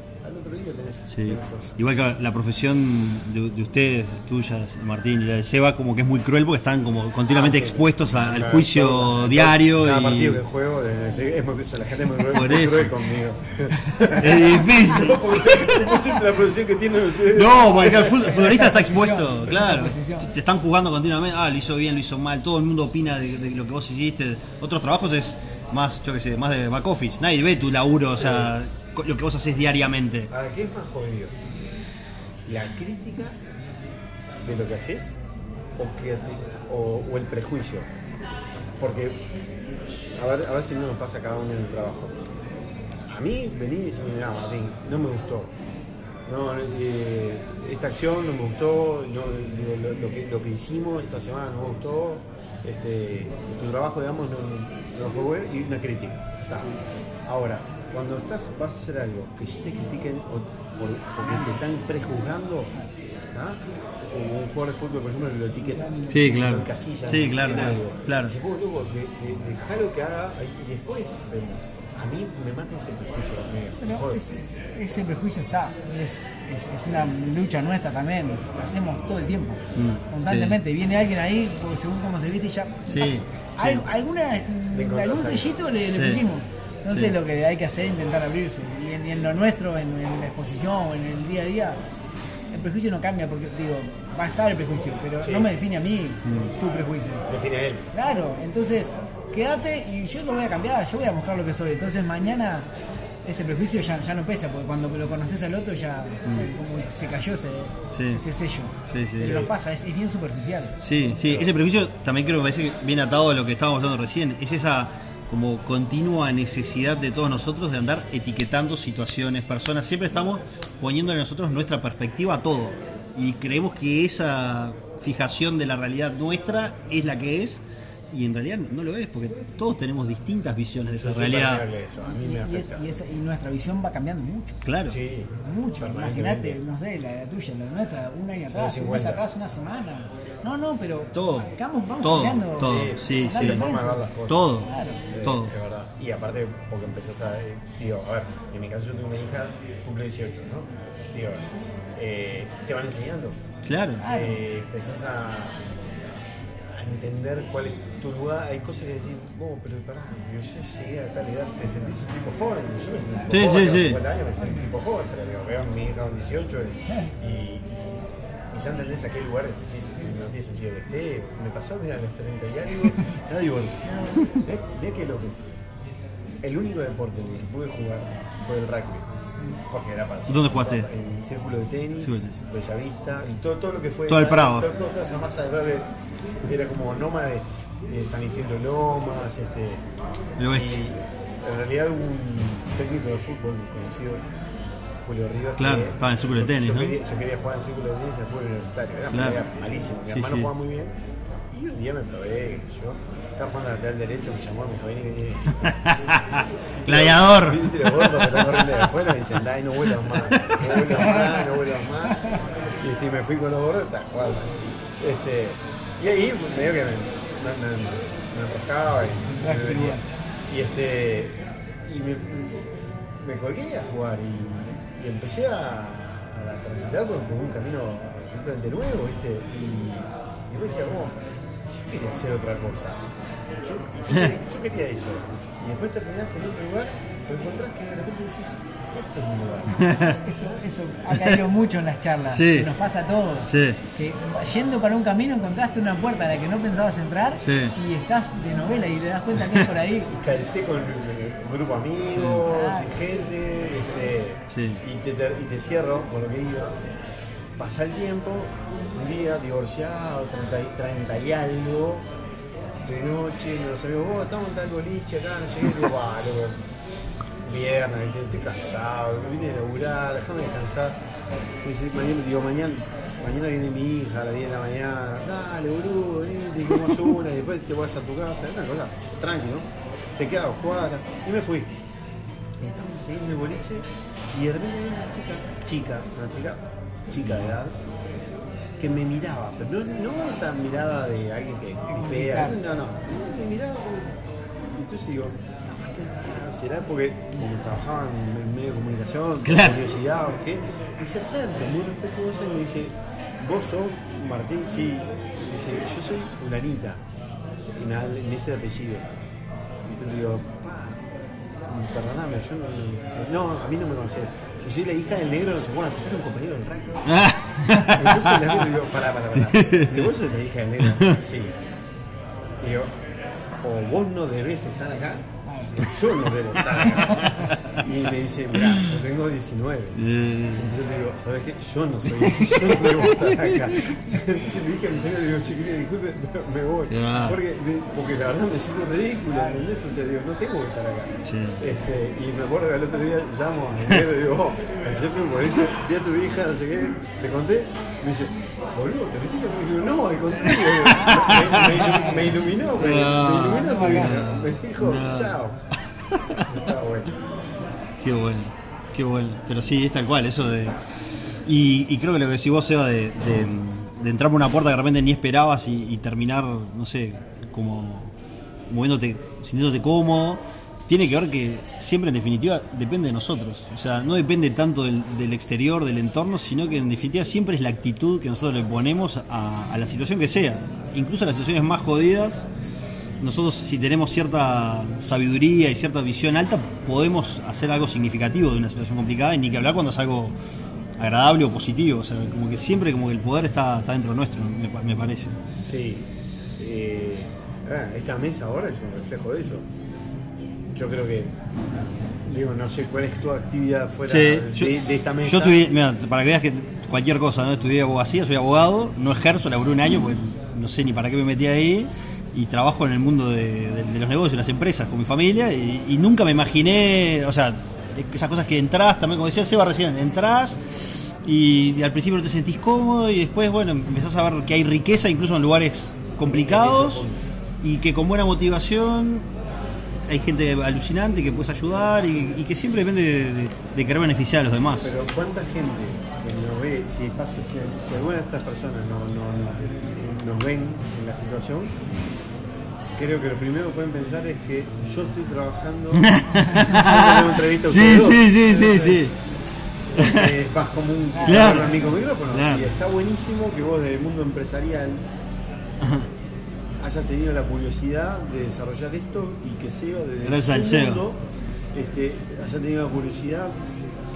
Al otro día tenés, Sí. tenés otro. Igual que la profesión de, de ustedes, tuyas, Martín y la de Seba, como que es muy cruel porque están como continuamente Ah, sí. expuestos a- al juicio cada- diario Cada y partido que juego, es muy, la gente es muy [LAUGHS] muy eso. cruel conmigo. [LAUGHS] es difícil. No, [LAUGHS] porque la producción que tienen ustedes. No, porque el fut- el futbolista está expuesto, claro. Te están jugando continuamente, ah, lo hizo bien, lo hizo mal, todo el mundo opina de, de lo que vos hiciste. Otros trabajos es, más, yo qué sé, más de back office. Nadie ve tu laburo, o sea, lo que vos haces diariamente. Ahora, ¿qué es más jodido? ¿La crítica de lo que haces o, el prejuicio? Porque, a ver, a ver si no nos pasa cada uno en el trabajo. A mí, vení y decime, mira, Martín, no me gustó. No, eh, esta acción no me gustó, no, lo, que, lo que hicimos esta semana no me gustó, este, tu trabajo, digamos, no, fue bueno y una crítica. Ahora, cuando estás, vas a hacer algo que sí te critiquen o por- porque te están prejuzgando, ¿ah? o un jugador de fútbol, por ejemplo, lo etiquetan, Sí, claro. lo encasillan Sí, claro, en claro, algo. claro. Vos, loco, de, de, dejalo que haga y después vemos. A mí me mata ese prejuicio, es- ese prejuicio está, es, es, es una lucha nuestra también, lo hacemos todo el tiempo, Mm, constantemente. Viene alguien ahí, porque según cómo se viste, ya. Sí, Ah, sí. alguna, algún sellito le, pusimos. Entonces Sí. lo que hay que hacer es intentar abrirse. Y en, y en lo nuestro, en, en la exposición o en el día a día, el prejuicio no cambia porque, digo, va a estar el prejuicio, pero Sí. no me define a mí Mm. tu prejuicio. Define a él. Claro, entonces quédate y yo lo voy a cambiar, yo voy a mostrar lo que soy. Entonces mañana ese prejuicio ya, ya no pesa, porque cuando lo conoces al otro ya, ya como se cayó ese, Mm. Sí. ese sello. Sí, sí. Pero no pasa, es, es bien superficial. Sí, sí, ese prejuicio también creo que me parece viene atado a lo que estábamos hablando recién. Es esa como continua necesidad de todos nosotros de andar etiquetando situaciones, personas. Siempre estamos poniéndole nosotros nuestra perspectiva a todo. Y creemos que esa fijación de la realidad nuestra es la que es. Y en realidad no lo es, porque todos tenemos distintas visiones de esa realidad. permeable a eso, a mí Y, me y es- afecta. y esa- y nuestra visión va cambiando mucho. Claro. Sí, Mucho, imagínate, no sé, la, la tuya, la nuestra, un año atrás, un mes 50. atrás, una semana. No, no, pero Todo. vamos, vamos Todo, cambiando. todo. Sí, sí. la forma de ver las cosas. Todo. Claro. Todo. Es verdad. Y aparte, porque empezás a. eh, digo, a ver, en mi caso yo tengo una hija, cumple 18, ¿no? Digo, eh, te van enseñando. Claro. Claro. Eh, empezás a, a entender cuál es tu lugar. Hay cosas que decir, oh, pero pará, yo ya llegué a tal edad, te sentís un tipo joven. Yo me sentí un tipo Sí, joven, sí, sí. 50 años me sentí un tipo joven, pero digo, veo a mi hija con 18 y, y, y ya entendés a qué lugar decís, no tiene sentido que esté. Me pasó, mira, a los 30 y algo, estaba divorciado. Mirá qué loco. El único deporte en el que pude jugar fue el rugby. Porque era para. ¿Dónde jugaste? En círculo de tenis, de tenis. Bellavista y todo, todo lo que fue. Todo el Prado. toda esa masa de verde era como nómade de San Isidro Lomas. Este, El oeste. y en realidad hubo un técnico de fútbol conocido, Julio Rivas. Claro, que- estaba en el círculo de tenis, yo ¿no? Quería, yo quería jugar en el círculo de tenis en el fútbol universitario. Era, Claro. malísimo. Mi Sí, hermano sí. jugaba muy bien. Y un día me probé, yo. Estaba jugando lateral derecho, me llamó, me dijo, vení, vení. Gladiador. Viste los gordos que están corriendo de afuera y dicen, dai, no vuelvas más, no vuelvas más, no vuelvas más. Y este, me fui con los gordos, está jugando. Este, y ahí medio que me, me, me, me enroscaba y me venía. Y este, y me, me colgué a jugar y, y empecé a, a transitar por, por un camino absolutamente nuevo, ¿viste? Y, y después decía, oh, yo quería hacer otra cosa. Yo, yo, [LAUGHS] yo quería eso. Y después terminás en otro lugar, pero encontrás que de repente decís, ese es mi lugar. [LAUGHS] Eso, eso ha caído mucho en las charlas. Sí. Que nos pasa a todos. Sí. Que yendo para un camino encontraste una puerta a la que no pensabas entrar Sí. y estás de novela y te das cuenta que es por ahí. Y calcé con un grupo de amigos Ah. y gente, este, Sí. y, te, te- y te cierro con lo que iba. Pasa el tiempo, un día divorciado, 30 y, 30 y algo, de noche, los amigos, oh, estamos en tal boliche acá, no llegué, digo, loco, ¿viste? estoy cansado, vine a laburar, déjame descansar. Y dice, mañana, digo, mañana, mañana viene mi hija a las 10 de la mañana, dale, boludo, venite, comemos una, y después te vas a tu casa, una cosa, tranquilo, te quedas dos cuadras, y me fui. Y estamos ahí en el boliche, y de repente viene una chica, chica, una chica, chica de edad, que me miraba, pero no, no esa mirada de alguien que gripea, no, no, me miraba entonces digo, "Ah, qué raro será porque como trabajaba en medio de comunicación, Claro. curiosidad o qué, y se acerca muy respetuosa y me dice, vos sos Martín, sí, y dice, yo soy fulanita, y me, me dice el apellido, y te digo, pa, perdoname, yo no, no, a mí no me conoces, yo soy la hija del negro no sé cuánto, era un compañero del rugby. [LAUGHS] Entonces la y digo, pará, pará, pará. Digo, ¿vos sos la hija del negro? Sí. Digo, o vos no debés estar acá, yo no debo estar acá. Y me dice, mira, yo tengo 19. Eh, Entonces le digo, ¿sabes qué? Yo no soy, yo no debo estar acá. Entonces le dije a mi señor, le digo, chiquilín, disculpe, pero me voy. Ah. Porque, porque la verdad me siento ridículo, ¿entendés? O sea, digo, no tengo que estar acá. Sí. Este, y me acuerdo que el otro día llamo a Negro y digo, oh, ayer eso, vi a tu hija, no sé qué, le conté, me dice, boludo, ¿te metiste? Y digo, no, al contrario, me, iluminó, me, iluminó tu hija. Me dijo, chao. Está bueno. Qué bueno, qué bueno. Pero sí, es tal cual, eso de. Y, y creo que lo que decís vos, Seba, de, de, de entrar por una puerta que de repente ni esperabas y, y terminar, no sé, como moviéndote, sintiéndote cómodo, tiene que ver que siempre en definitiva depende de nosotros. O sea, no depende tanto del, exterior, del entorno, sino que en definitiva siempre es la actitud que nosotros le ponemos a, la situación que sea. Incluso a las situaciones más jodidas nosotros si tenemos cierta sabiduría y cierta visión alta, podemos hacer algo significativo de una situación complicada y ni que hablar cuando es algo agradable o positivo. O sea, como que siempre como que el poder está, está dentro nuestro, me, me parece. Sí. Eh, ah, esta mesa ahora es un reflejo de eso. Yo creo que, digo, no sé cuál es tu actividad fuera Sí, de, yo, de esta mesa. yo estudié, mira, para que veas que cualquier cosa, ¿no? Estudié abogacía, soy abogado, no ejerzo, laburé un año, pues no sé ni para qué me metí ahí. Y trabajo en el mundo de, de- de los negocios, las empresas, con mi familia. Y, y nunca me imaginé, o sea, esas cosas que entras, también como decía Seba recién, entras y, y al principio no te sentís cómodo y después, bueno, empezás a ver que hay riqueza incluso en lugares complicados y que con buena motivación hay gente alucinante que puedes ayudar y, y que siempre depende de, de- de querer beneficiar a los demás. Pero cuánta gente que nos ve, si pasa, si, si alguna de estas personas no, no, no- nos ven en la situación, creo que lo primero que pueden pensar es que yo estoy trabajando [LAUGHS] una entrevista a Sí, sí, sí, sí, sí. Porque Es más común que Claro. se micrófono. Claro. Y está buenísimo que vos del mundo empresarial hayas tenido la curiosidad de desarrollar esto y que Seba desde Gracias su mundo este, haya tenido la curiosidad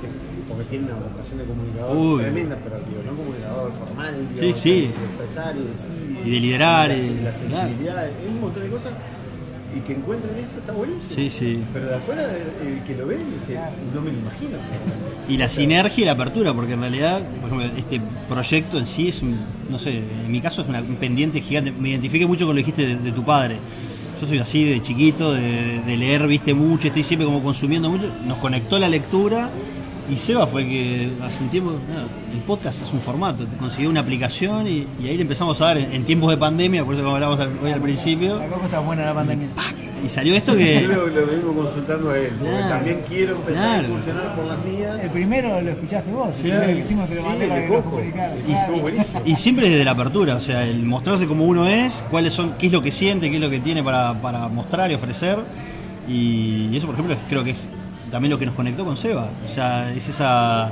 que, porque tiene una vocación de comunicador Uy. tremenda, pero digo, no comunicador formal, Sí, sí. de expresar y decir Y de liderar, la, y- la claro. sensibilidad, es un montón de cosas y que encuentren esto está buenísimo. Sí, sí. Pero de afuera el que lo ve dice, no me lo imagino. [LAUGHS] Y la sinergia y la apertura, porque en realidad, por ejemplo, este proyecto en sí es un, no sé, en mi caso es una, un pendiente gigante. Me identifiqué mucho con lo que dijiste de, de tu padre. Yo soy así de chiquito, de, de leer, viste mucho, estoy siempre como consumiendo mucho. Nos conectó la lectura y Seba fue el que hace un tiempo, nada, el podcast es un formato, te consiguió una aplicación y, y ahí le empezamos a dar en, en tiempos de pandemia, por eso como hablamos al- hoy al principio, Sacó cosas buenas la pandemia. y salió esto Yo que... lo, lo vengo consultando a él, porque Claro. también quiero empezar Claro. a incursionar por las mías. El primero lo escuchaste vos, Sí. el primero que hicimos te lo Sí, mandé el para Coco. Y. Y siempre desde la apertura, o sea, el mostrarse como uno es, cuáles son, qué es lo que siente, qué es lo que tiene para, para mostrar y ofrecer. Y eso, por ejemplo, creo que es también lo que nos conectó con Seba. O sea, es esa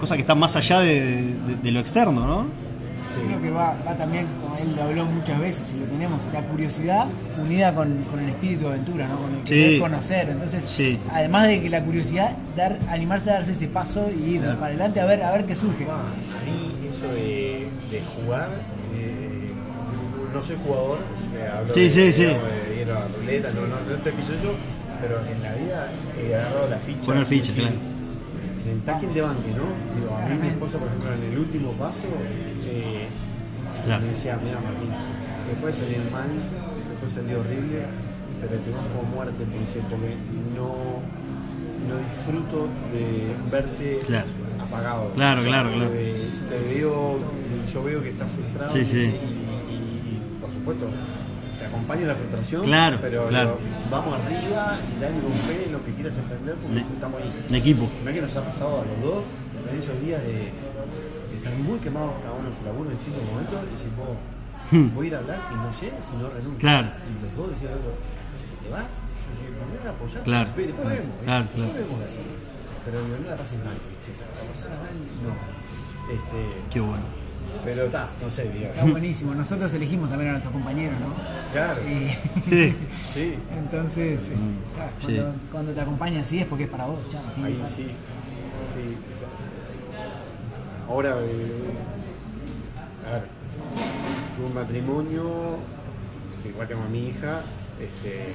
cosa que está más allá de, de- de lo externo, ¿no? Creo que va, va también, como él lo habló muchas veces y lo tenemos, la curiosidad unida con, con el espíritu de aventura, ¿no? con el Sí. querer conocer. Entonces, Sí. además de que la curiosidad, dar, animarse a darse ese paso y ir Claro. para adelante a ver, a ver qué surge. Ah, A mí eso de, de jugar, eh, no soy jugador, eh, hablo Sí, de, sí, sí. digamos, de ir a la ruleta, no, no, no te piso eso, pero en la vida he agarrado la ficha. Poner ficha, claro. Necesitas quien te banque, ¿no? Digo, a mí mi esposa, por ejemplo, en el último paso, eh, Claro. me decía, mira Martín, te puede salir mal, te puede salir horrible, pero te vas como muerte, me dice, porque no, no disfruto de verte Claro. apagado. Claro, claro, claro. te veo, yo veo que estás frustrado Sí, y, sí. y- y- y, por supuesto acompaño la frustración, Claro, pero claro. vamos arriba y dale con fe en lo que quieras emprender porque Ne- estamos ahí. En equipo. Mirá que nos ha pasado a los dos de tener esos días de, de estar muy quemados cada uno en su laburo en distintos momentos y decir, "Vos, Hmm. voy a ir a hablar y no sé si no renuncio. Claro. Y los dos decían algo, si te vas, yo soy el primero a apoyar. Claro, Después claro, vemos, ¿eh? después vemos hacer. Pero no la pases mal, ¿viste? O sea, la pasada mal, no. Este, Qué bueno. Pero está, no sé, digo. Está [LAUGHS] buenísimo. Nosotros elegimos también a nuestros compañeros, ¿no? Claro, Y Sí. [LAUGHS] sí, entonces, es- claro, sí. cuando, cuando te acompaña así es porque es para vos, chao. tiene ahí sí, sí. Ahora, eh, a ver, tuve un matrimonio, igual tengo a mi hija, este,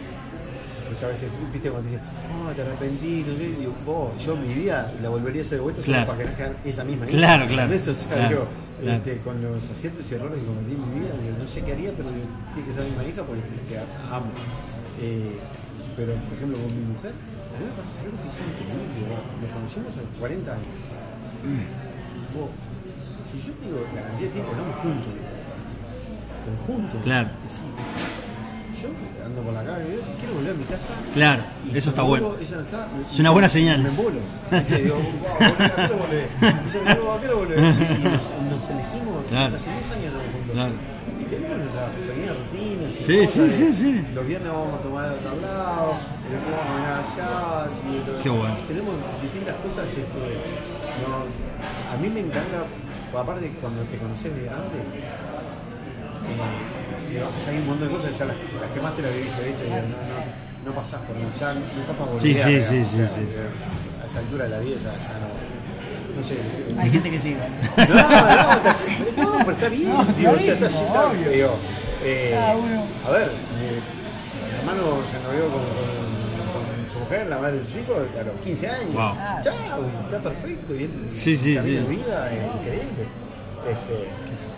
Pues a veces, viste, cuando te dicen, oh, te arrepentí, no sé, digo, vos, yo mi vida la volvería a hacer de vuelta solo para que nazca esa misma hija. Claro, claro. ¿Entendés? O sea, Claro, digo, claro. este, con los aciertos y errores que cometí en mi vida, digo, no sé qué haría, pero digo, tiene que ser mi misma hija porque es que amo. Eh, pero, por ejemplo, con mi mujer, a mí me pasa algo que es increíble. ¿no? Nos conocimos a los 40 años. Vos, si yo digo la cantidad de tiempo que estamos juntos, pero juntos, Claro. sí. Yo ando por la calle, quiero volver a mi casa. Claro, y eso está bueno. vuelvo, Ella no está, me- Es una buena señal. Me embolo. ¿viste? Digo, wow, volver. Y yo digo, ¿a qué hora volvés? Y nos, nos elegimos, Claro. hace 10 años estamos juntos. Claro. Y tenemos nuestras pequeñas rutinas. y Sí, sí, de- sí, sí. Los viernes vamos a tomar a tal lado, y después vamos a caminar allá. y lo- Qué bueno. Tenemos distintas cosas. Este, no, a mí me encanta, aparte cuando te conoces de grande, eh, digamos, hay un montón de cosas que ya las, las que más te la viviste, ¿viste? Digo, no, no, no pasás por ya no, estás para volver. Sí, sí, digamos, sí, o sí, sea, sí. A esa altura de la vida ya, ya no. No sé. Hay gente que sí. [LAUGHS] No, no, no, pero está bien, No, tío, o sea, está, está- obvio. digo, eh. A ver, eh, mi hermano se enrolló con, con- con su mujer, la madre de sus hijos, a los 15 años. Wow. Chao, y está perfecto, y él Sí, sí, sí. de vida es increíble. Este,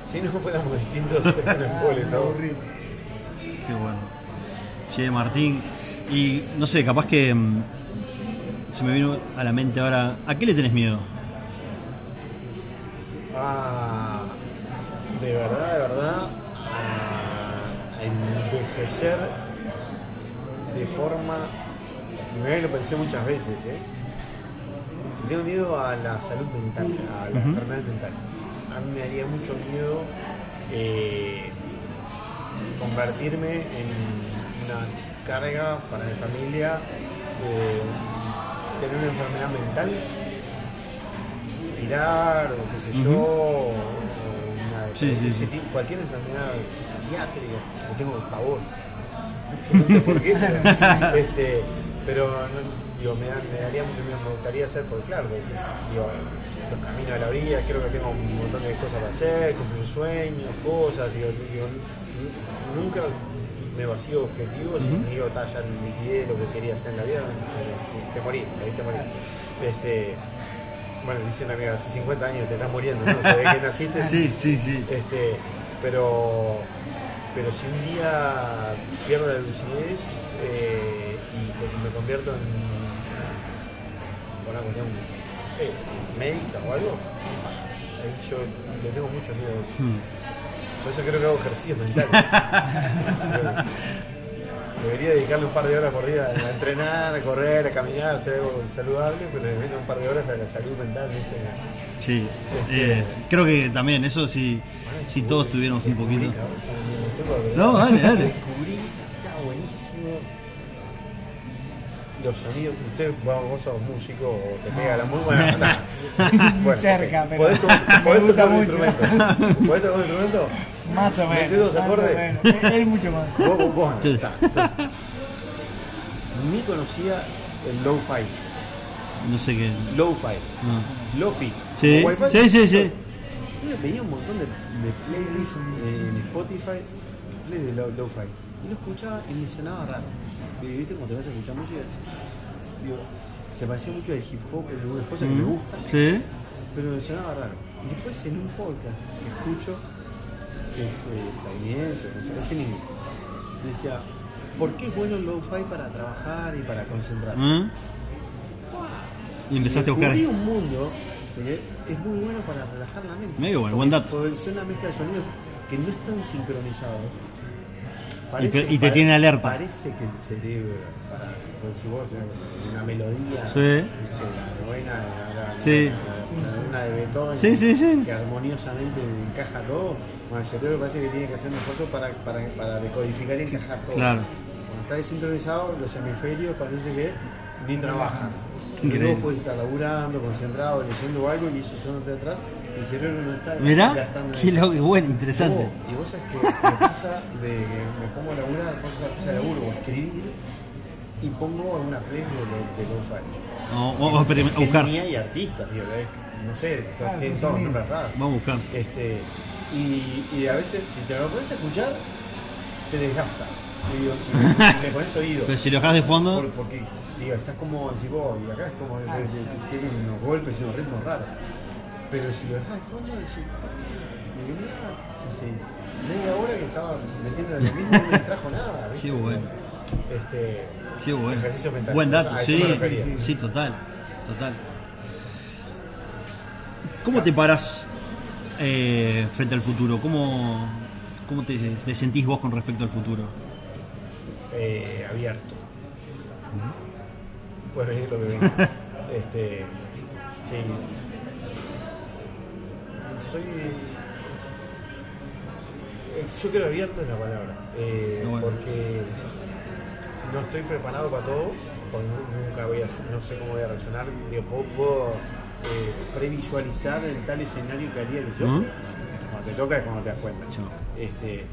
si no fuéramos distintos, sería un embole, ¿no? Qué bueno. Che, Martín. Y no sé, capaz que mm, se me vino a la mente ahora. ¿A qué le tenés miedo? Ah, de verdad, de verdad, a, a envejecer de forma. Que lo pensé muchas veces, ¿eh? Tengo miedo a la salud mental, a la Ujú. enfermedad mental. A mí me daría mucho miedo eh, convertirme en una carga para mi familia, eh, tener una enfermedad mental tirar o qué sé yo, o una- Sí, sí, ese sí. tipo- cualquier enfermedad psiquiátrica, le tengo pavor. No sé por qué, pero, [LAUGHS] este, pero no- digo, me, da- me daría mucho miedo, me gustaría hacer, porque claro, pues es, digo, los caminos de la vida, creo que tengo un montón de cosas para hacer, cumplir sueños, cosas, digo, digo, nunca me vacío objetivos y Ujú. me digo, "Ta, ya liquidé lo que quería hacer en la vida, eh, te morí, ahí te morí. Este, bueno, dice una amiga, hace 50 años te estás muriendo, ¿no? Se ve que naciste. [LAUGHS] Sí, sí, sí. Este, pero, pero si un día pierdo la lucidez eh, y me convierto en una cuestión, sé, médica o algo, ahí yo le tengo mucho miedo. a eso. Mm. Por eso creo que hago ejercicios mentales. [LAUGHS] Debería dedicarle un par de horas por día a entrenar, a correr, a caminar, a hacer algo saludable, pero le meto un par de horas a la salud mental, ¿viste? Sí. Este- Eh, creo que también, eso sí, si todos tuviéramos un poquito. No, dale. Los sonidos, usted, vos, vos sos músico o te pega la muy buena. Bueno, [LAUGHS] Cerca, ok. pero ¿Podés, to- podés tocar un mucho. instrumento? ¿Podés tocar un instrumento? Más o menos. ¿Metés dos acordes? Él mucho más. Vos, vos, vos no. Sí. Está, entonces, ni conocía el low-fi. No sé qué. Low-fi. No. Lofi. Sí, sí, sí, sí. Yo le pedía un montón de, de playlists en Spotify, play de lo- lo-fi. Y lo escuchaba y me sonaba raro. ¿Viste cuando te vas a escuchar música? Digo, se parecía mucho al hip hop en algunas cosas que me Mm. gustan, Sí. pero me sonaba raro. Y después en un podcast que escucho, que es eh, estadounidense, no sé, es en inglés, decía, ¿por qué es bueno el lo-fi para trabajar y para concentrar? ¿Mm? Y empezaste a buscar. Descubrí un mundo que es muy bueno para relajar la mente. Medio bueno, buen dato. Porque es una mezcla de sonidos que no están sincronizados. Y te- y tiene alerta. Parece que el cerebro, para, pues si vos una, melodía, Sí. la novena, la, la- Sí. la- una de Beethoven, Sí, que armoniosamente encaja todo, bueno, el cerebro parece que tiene que hacer un esfuerzo para, para, para decodificar y encajar todo. Claro. Cuando está desincronizado, los hemisferios parece que ni trabajan. Increíble. vos podés estar laburando, concentrado, leyendo algo y eso sonándote atrás, el cerebro no está Mirá, gastando qué qué bueno, interesante. Oh, y vos sabés que me pasa de que me pongo a laburar, pongo a hacer cosa de laburo o a escribir y pongo una playlist de, lo- de lo-fi. O- o- o experim- a buscar. Hay artistas, digo, es- no sé, Claro, tienen son todos nombres raros. Vamos a buscar. Este, y, y a veces, si te lo a escuchar, te desgasta. Digo, si, si [LAUGHS] le pones oído. Pero si lo dejas de fondo, Por- porque, digo, estás como decís vos, y acá es como, de- tiene unos golpes y unos ritmos raros. Pero si lo dejas de fondo, decís, y "Mirá", hace media hora que estaba metiendo en lo mismo, no me trajo nada. ¿viste? Qué bueno. Este, qué bueno. Ejercicio mental. Buen dato, sí, me sí, sí, total, total. ¿Cómo te paras eh, frente al futuro? ¿Cómo, cómo te, te sentís vos con respecto al futuro? eh, abierto. Puede venir lo que venga. [LAUGHS] este, sí. Soy. eh, Yo creo abierto es la palabra. eh, Bueno. Porque no estoy preparado para todo. Porque nu- nunca voy a. No sé cómo voy a reaccionar. Digo, puedo, eh, previsualizar en tal escenario que haría que yo. Ujú. Cuando te toca es cuando te das cuenta. Este,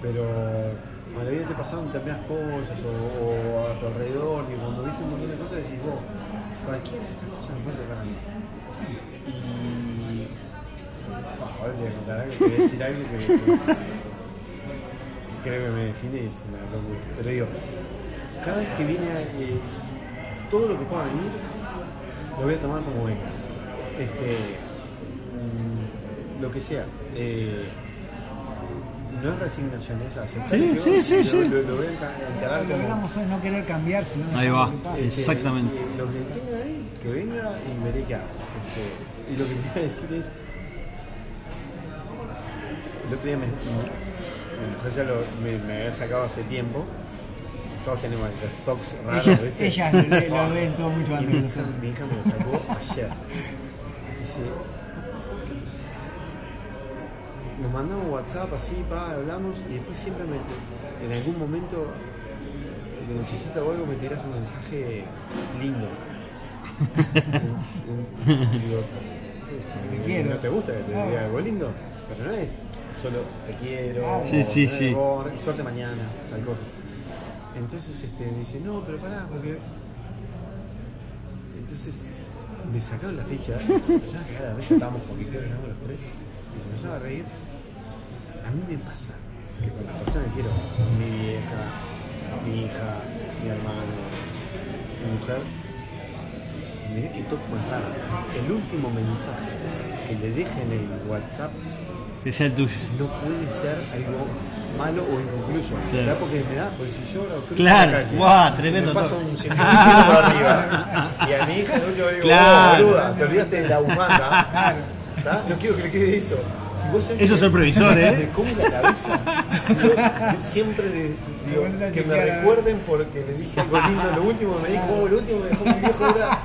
pero a la vida te pasaron determinadas cosas o, o a tu alrededor, y cuando viste un montón de cosas decís vos, cualquiera de estas cosas me puede tocar a mí. Y ahora te voy a contar algo, te voy a decir algo que, que es- que creo que me define y es una locura. Pero digo, cada vez que viene eh, todo lo que pueda venir, lo voy a tomar como venga. Este, mm, lo que sea. eh, no es resignación, es aceptar. Sí, sí, sí, lo, sí. Lo, lo voy a enca- encarar Lo que como. hablamos hoy, no querer cambiar, sino Ahí va. que pase. Es- Exactamente. y lo que tenga ahí, que venga y veré qué hago. Este, y lo que te iba a decir es. El otro día me, mujer ya lo, me, me había sacado hace tiempo. Todos tenemos esos talks raros. Ellas, ¿viste? ellas lo, lo [LAUGHS] ven todo mucho antes mi mi hija me lo sacó ayer. Dice. Nos mandamos WhatsApp así, pa, hablamos y después siempre me, en algún momento de nochecita o algo me tiras un mensaje lindo. [LAUGHS] Digo. ¿No te gusta que te diga algo lindo? Pero no es solo te quiero, Claro. Sí, o, sí, sí. o suerte mañana, tal cosa. Entonces este, me dice, no, pero pará, porque. Entonces me sacaron la ficha, se empezaron a cagar a risa, estábamos con Victoria, estábamos los tres, y se empezaron a reír. A mí me pasa que con la persona que quiero, mi vieja, mi hija, mi hermano, mi mujer, mirá que toco más raro. El último mensaje que le deje en el WhatsApp Que sea el tuyo. no puede ser algo malo o inconcluso. Claro. ¿Sabes por qué me da? Porque si yo lo cruzo Claro. la calle, Guau, tremendo me toque. un por arriba [LAUGHS] y a mi hija último le digo, Claro. oh, boluda, te olvidaste de la bufanda. ¿tá? No quiero que le quede eso. Eso es el previsor, ¿eh? Me come la cabeza. Digo, siempre de- digo, que me recuerden porque le dije algo lindo. Lo último me dijo, oh, lo último me dejó mi viejo era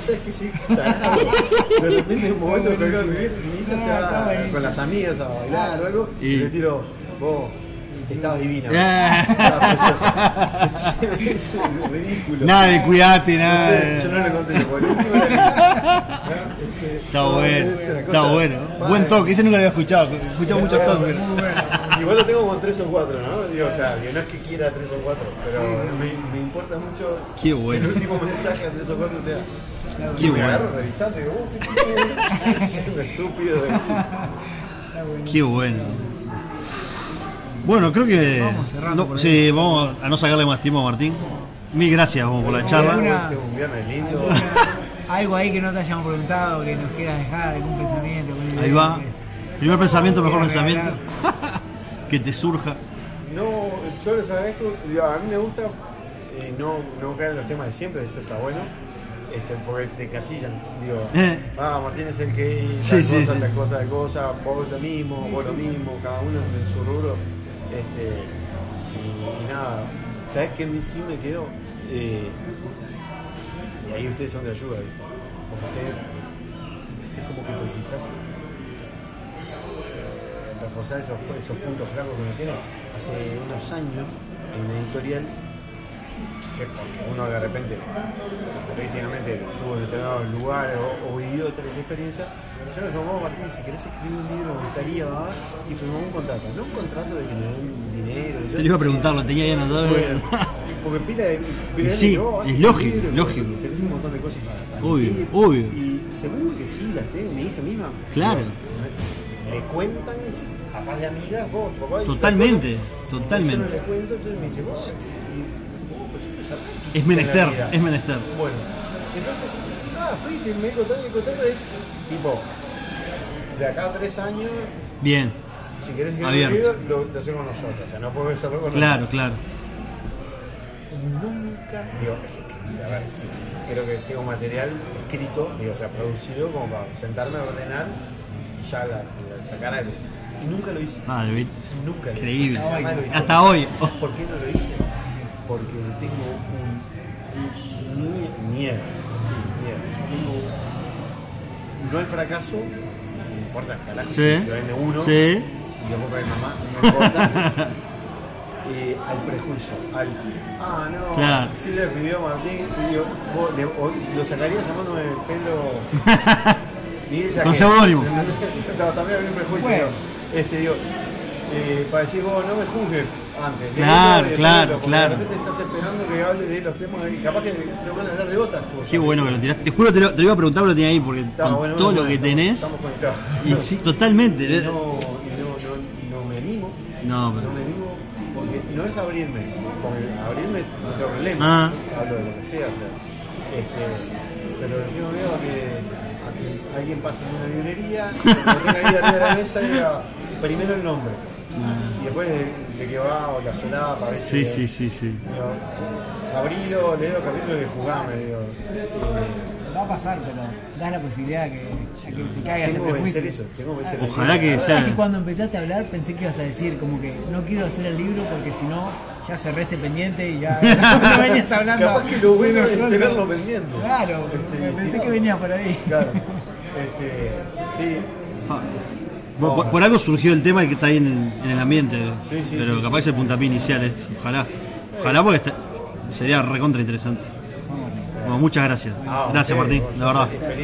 sabés que tarado. [LAUGHS] De repente en un momento que mi, mi hija se Ah, va buenísimo. con las amigas a bailar o algo y, le tiro, vos, estabas divina. Ah. Estabas preciosa. [LAUGHS] es ridículo. Nada de cuidate, No nada. sé, yo no le conté, último. Este, [LAUGHS] Está no, bueno, está bueno. Buen toque, ese nunca lo había escuchado. He escuchado muchos toques. Igual lo tengo como tres o cuatro, ¿no? Digo, o sea, digo, no es que quiera tres o cuatro, pero Me, me importa mucho Qué bueno. que el último mensaje a tres o cuatro sea. Qué bueno. agarro revisando y digo, oh, qué qué- siendo [LAUGHS] estúpido. Qué bueno. Bueno, creo que. Vamos cerrando no, sí, vamos a no sacarle más tiempo a Martín. Mil gracias vamos, por la charla. Alguna- Este es un viernes lindo. Algo ahí que no te hayamos preguntado, que nos quieras dejar, algún pensamiento. Ahí va. que- Primer pensamiento, mejor pensamiento. [LAUGHS] que te surja. No, yo les agradezco. A mí me gusta eh, no, no caer en los temas de siempre, eso está bueno. Este, porque te casillan. Digo, Eh. ah, Martín es el que Sí, tal sí, cosa, sí. tal cosa, tal cosa, vos lo mismo, vos lo mismo, cada uno en su rubro. Este, y, y nada, ¿sabes qué a mí sí me quedó? Eh, y ahí ustedes son de ayuda, ¿viste? Porque ustedes es como que precisás eh, reforzar esos, esos puntos flacos que uno tiene. Hace unos años, en una editorial, que porque uno de repente, periodísticamente, tuvo determinados lugares o, o vivió tales experiencias, yo le digo, Martín, si querés escribir un libro, me gustaría, y firmamos un contrato. No un contrato de que me den dinero. Te lo iba a preguntar, lo tenía ahí anotado. Bueno, porque pila de. pila de sí, vos es lógico, libro, lógico. Tenés un montón de cosas para Obvio, transmitir, obvio. Y seguro que sí, las tengo, mi hija misma. Claro. Me, me cuentan papás de amigas, vos, tu papá y Totalmente, totalmente. Yo no le cuento, entonces me dice, vos, pero yo quiero saber qué Es menester, vida". es menester. Bueno, entonces, nada, fui, filmé, contando y contando, es tipo, de acá a tres años, Bien, si querés que lo, lo, lo hacemos nosotros, o sea, no puedo hacerlo con claro, nosotros. claro. Y nunca, digo, a ver, sí, creo que tengo material escrito, digo, o sea, producido como para sentarme a ordenar y ya la, la sacar algo. Y nunca lo hice. Ah, David, Nunca lo Increíble. hice. Hice. Hasta hoy. ¿Sabes por qué no lo hice? Porque tengo un, un mie- miedo. Sí, miedo. Tengo no el fracaso, no importa, carajo, Sí. si se vende uno Sí. y lo compra mi mamá, no importa. [LAUGHS] Eh, al prejuicio, al ah no, Claro. sí le escribió Martín, y digo, vos le- o- lo sacaría llamándome Pedro [LAUGHS] Miguel Con seudónimo. [LAUGHS] No, también había un prejuicio. Bueno. Este, digo, eh, para decir, vos no me juzgues antes. Claro, claro, claro. De repente estás esperando que hable de los temas y capaz que te van a hablar de otras cosas. Qué bueno que lo tiraste. Te juro, te lo, te lo iba a preguntar, pero lo tenía ahí, porque Está, con bueno, todo bueno, lo que estamos- tenés. Estamos conectados. Y sí, totalmente. Y no, y no, no, no me animo. No, pero- No me animo porque no es abrirme. Porque abrirme no tengo problema. Ah. Hablo de lo que sea. O sea este, pero miedo a que, a que alguien pase en una librería, [LAUGHS] y lo tenga ahí arriba de la mesa y diga primero el nombre. Y después de, de que va o la solapa, ¿viste? Sí, sí, sí, sí. Digo, abrilo, leo los capítulos y jugame. Digo, eh, Va a pasar, pero das la posibilidad que, a que se caiga ese tengo que vencer prejuicio. eso. Tengo que vencer Ojalá que miedo. sea- Y cuando empezaste a hablar pensé que ibas a decir como que no quiero hacer el libro porque si no ya cerré ese pendiente y ya [LAUGHS] no venías hablando. Capaz que lo bueno es cosas. tenerlo pendiente. Claro, Este, pensé tirado. que venías por ahí. Claro. Este, sí. Ah, Por, por- por algo surgió el tema y que está ahí en, el- en el ambiente. Sí, sí, pero sí, capaz es el puntapié inicial. Ojalá. Ojalá porque está- sería recontra interesante. Bueno, muchas gracias. Ah, gracias, Martín. La verdad. Gracias.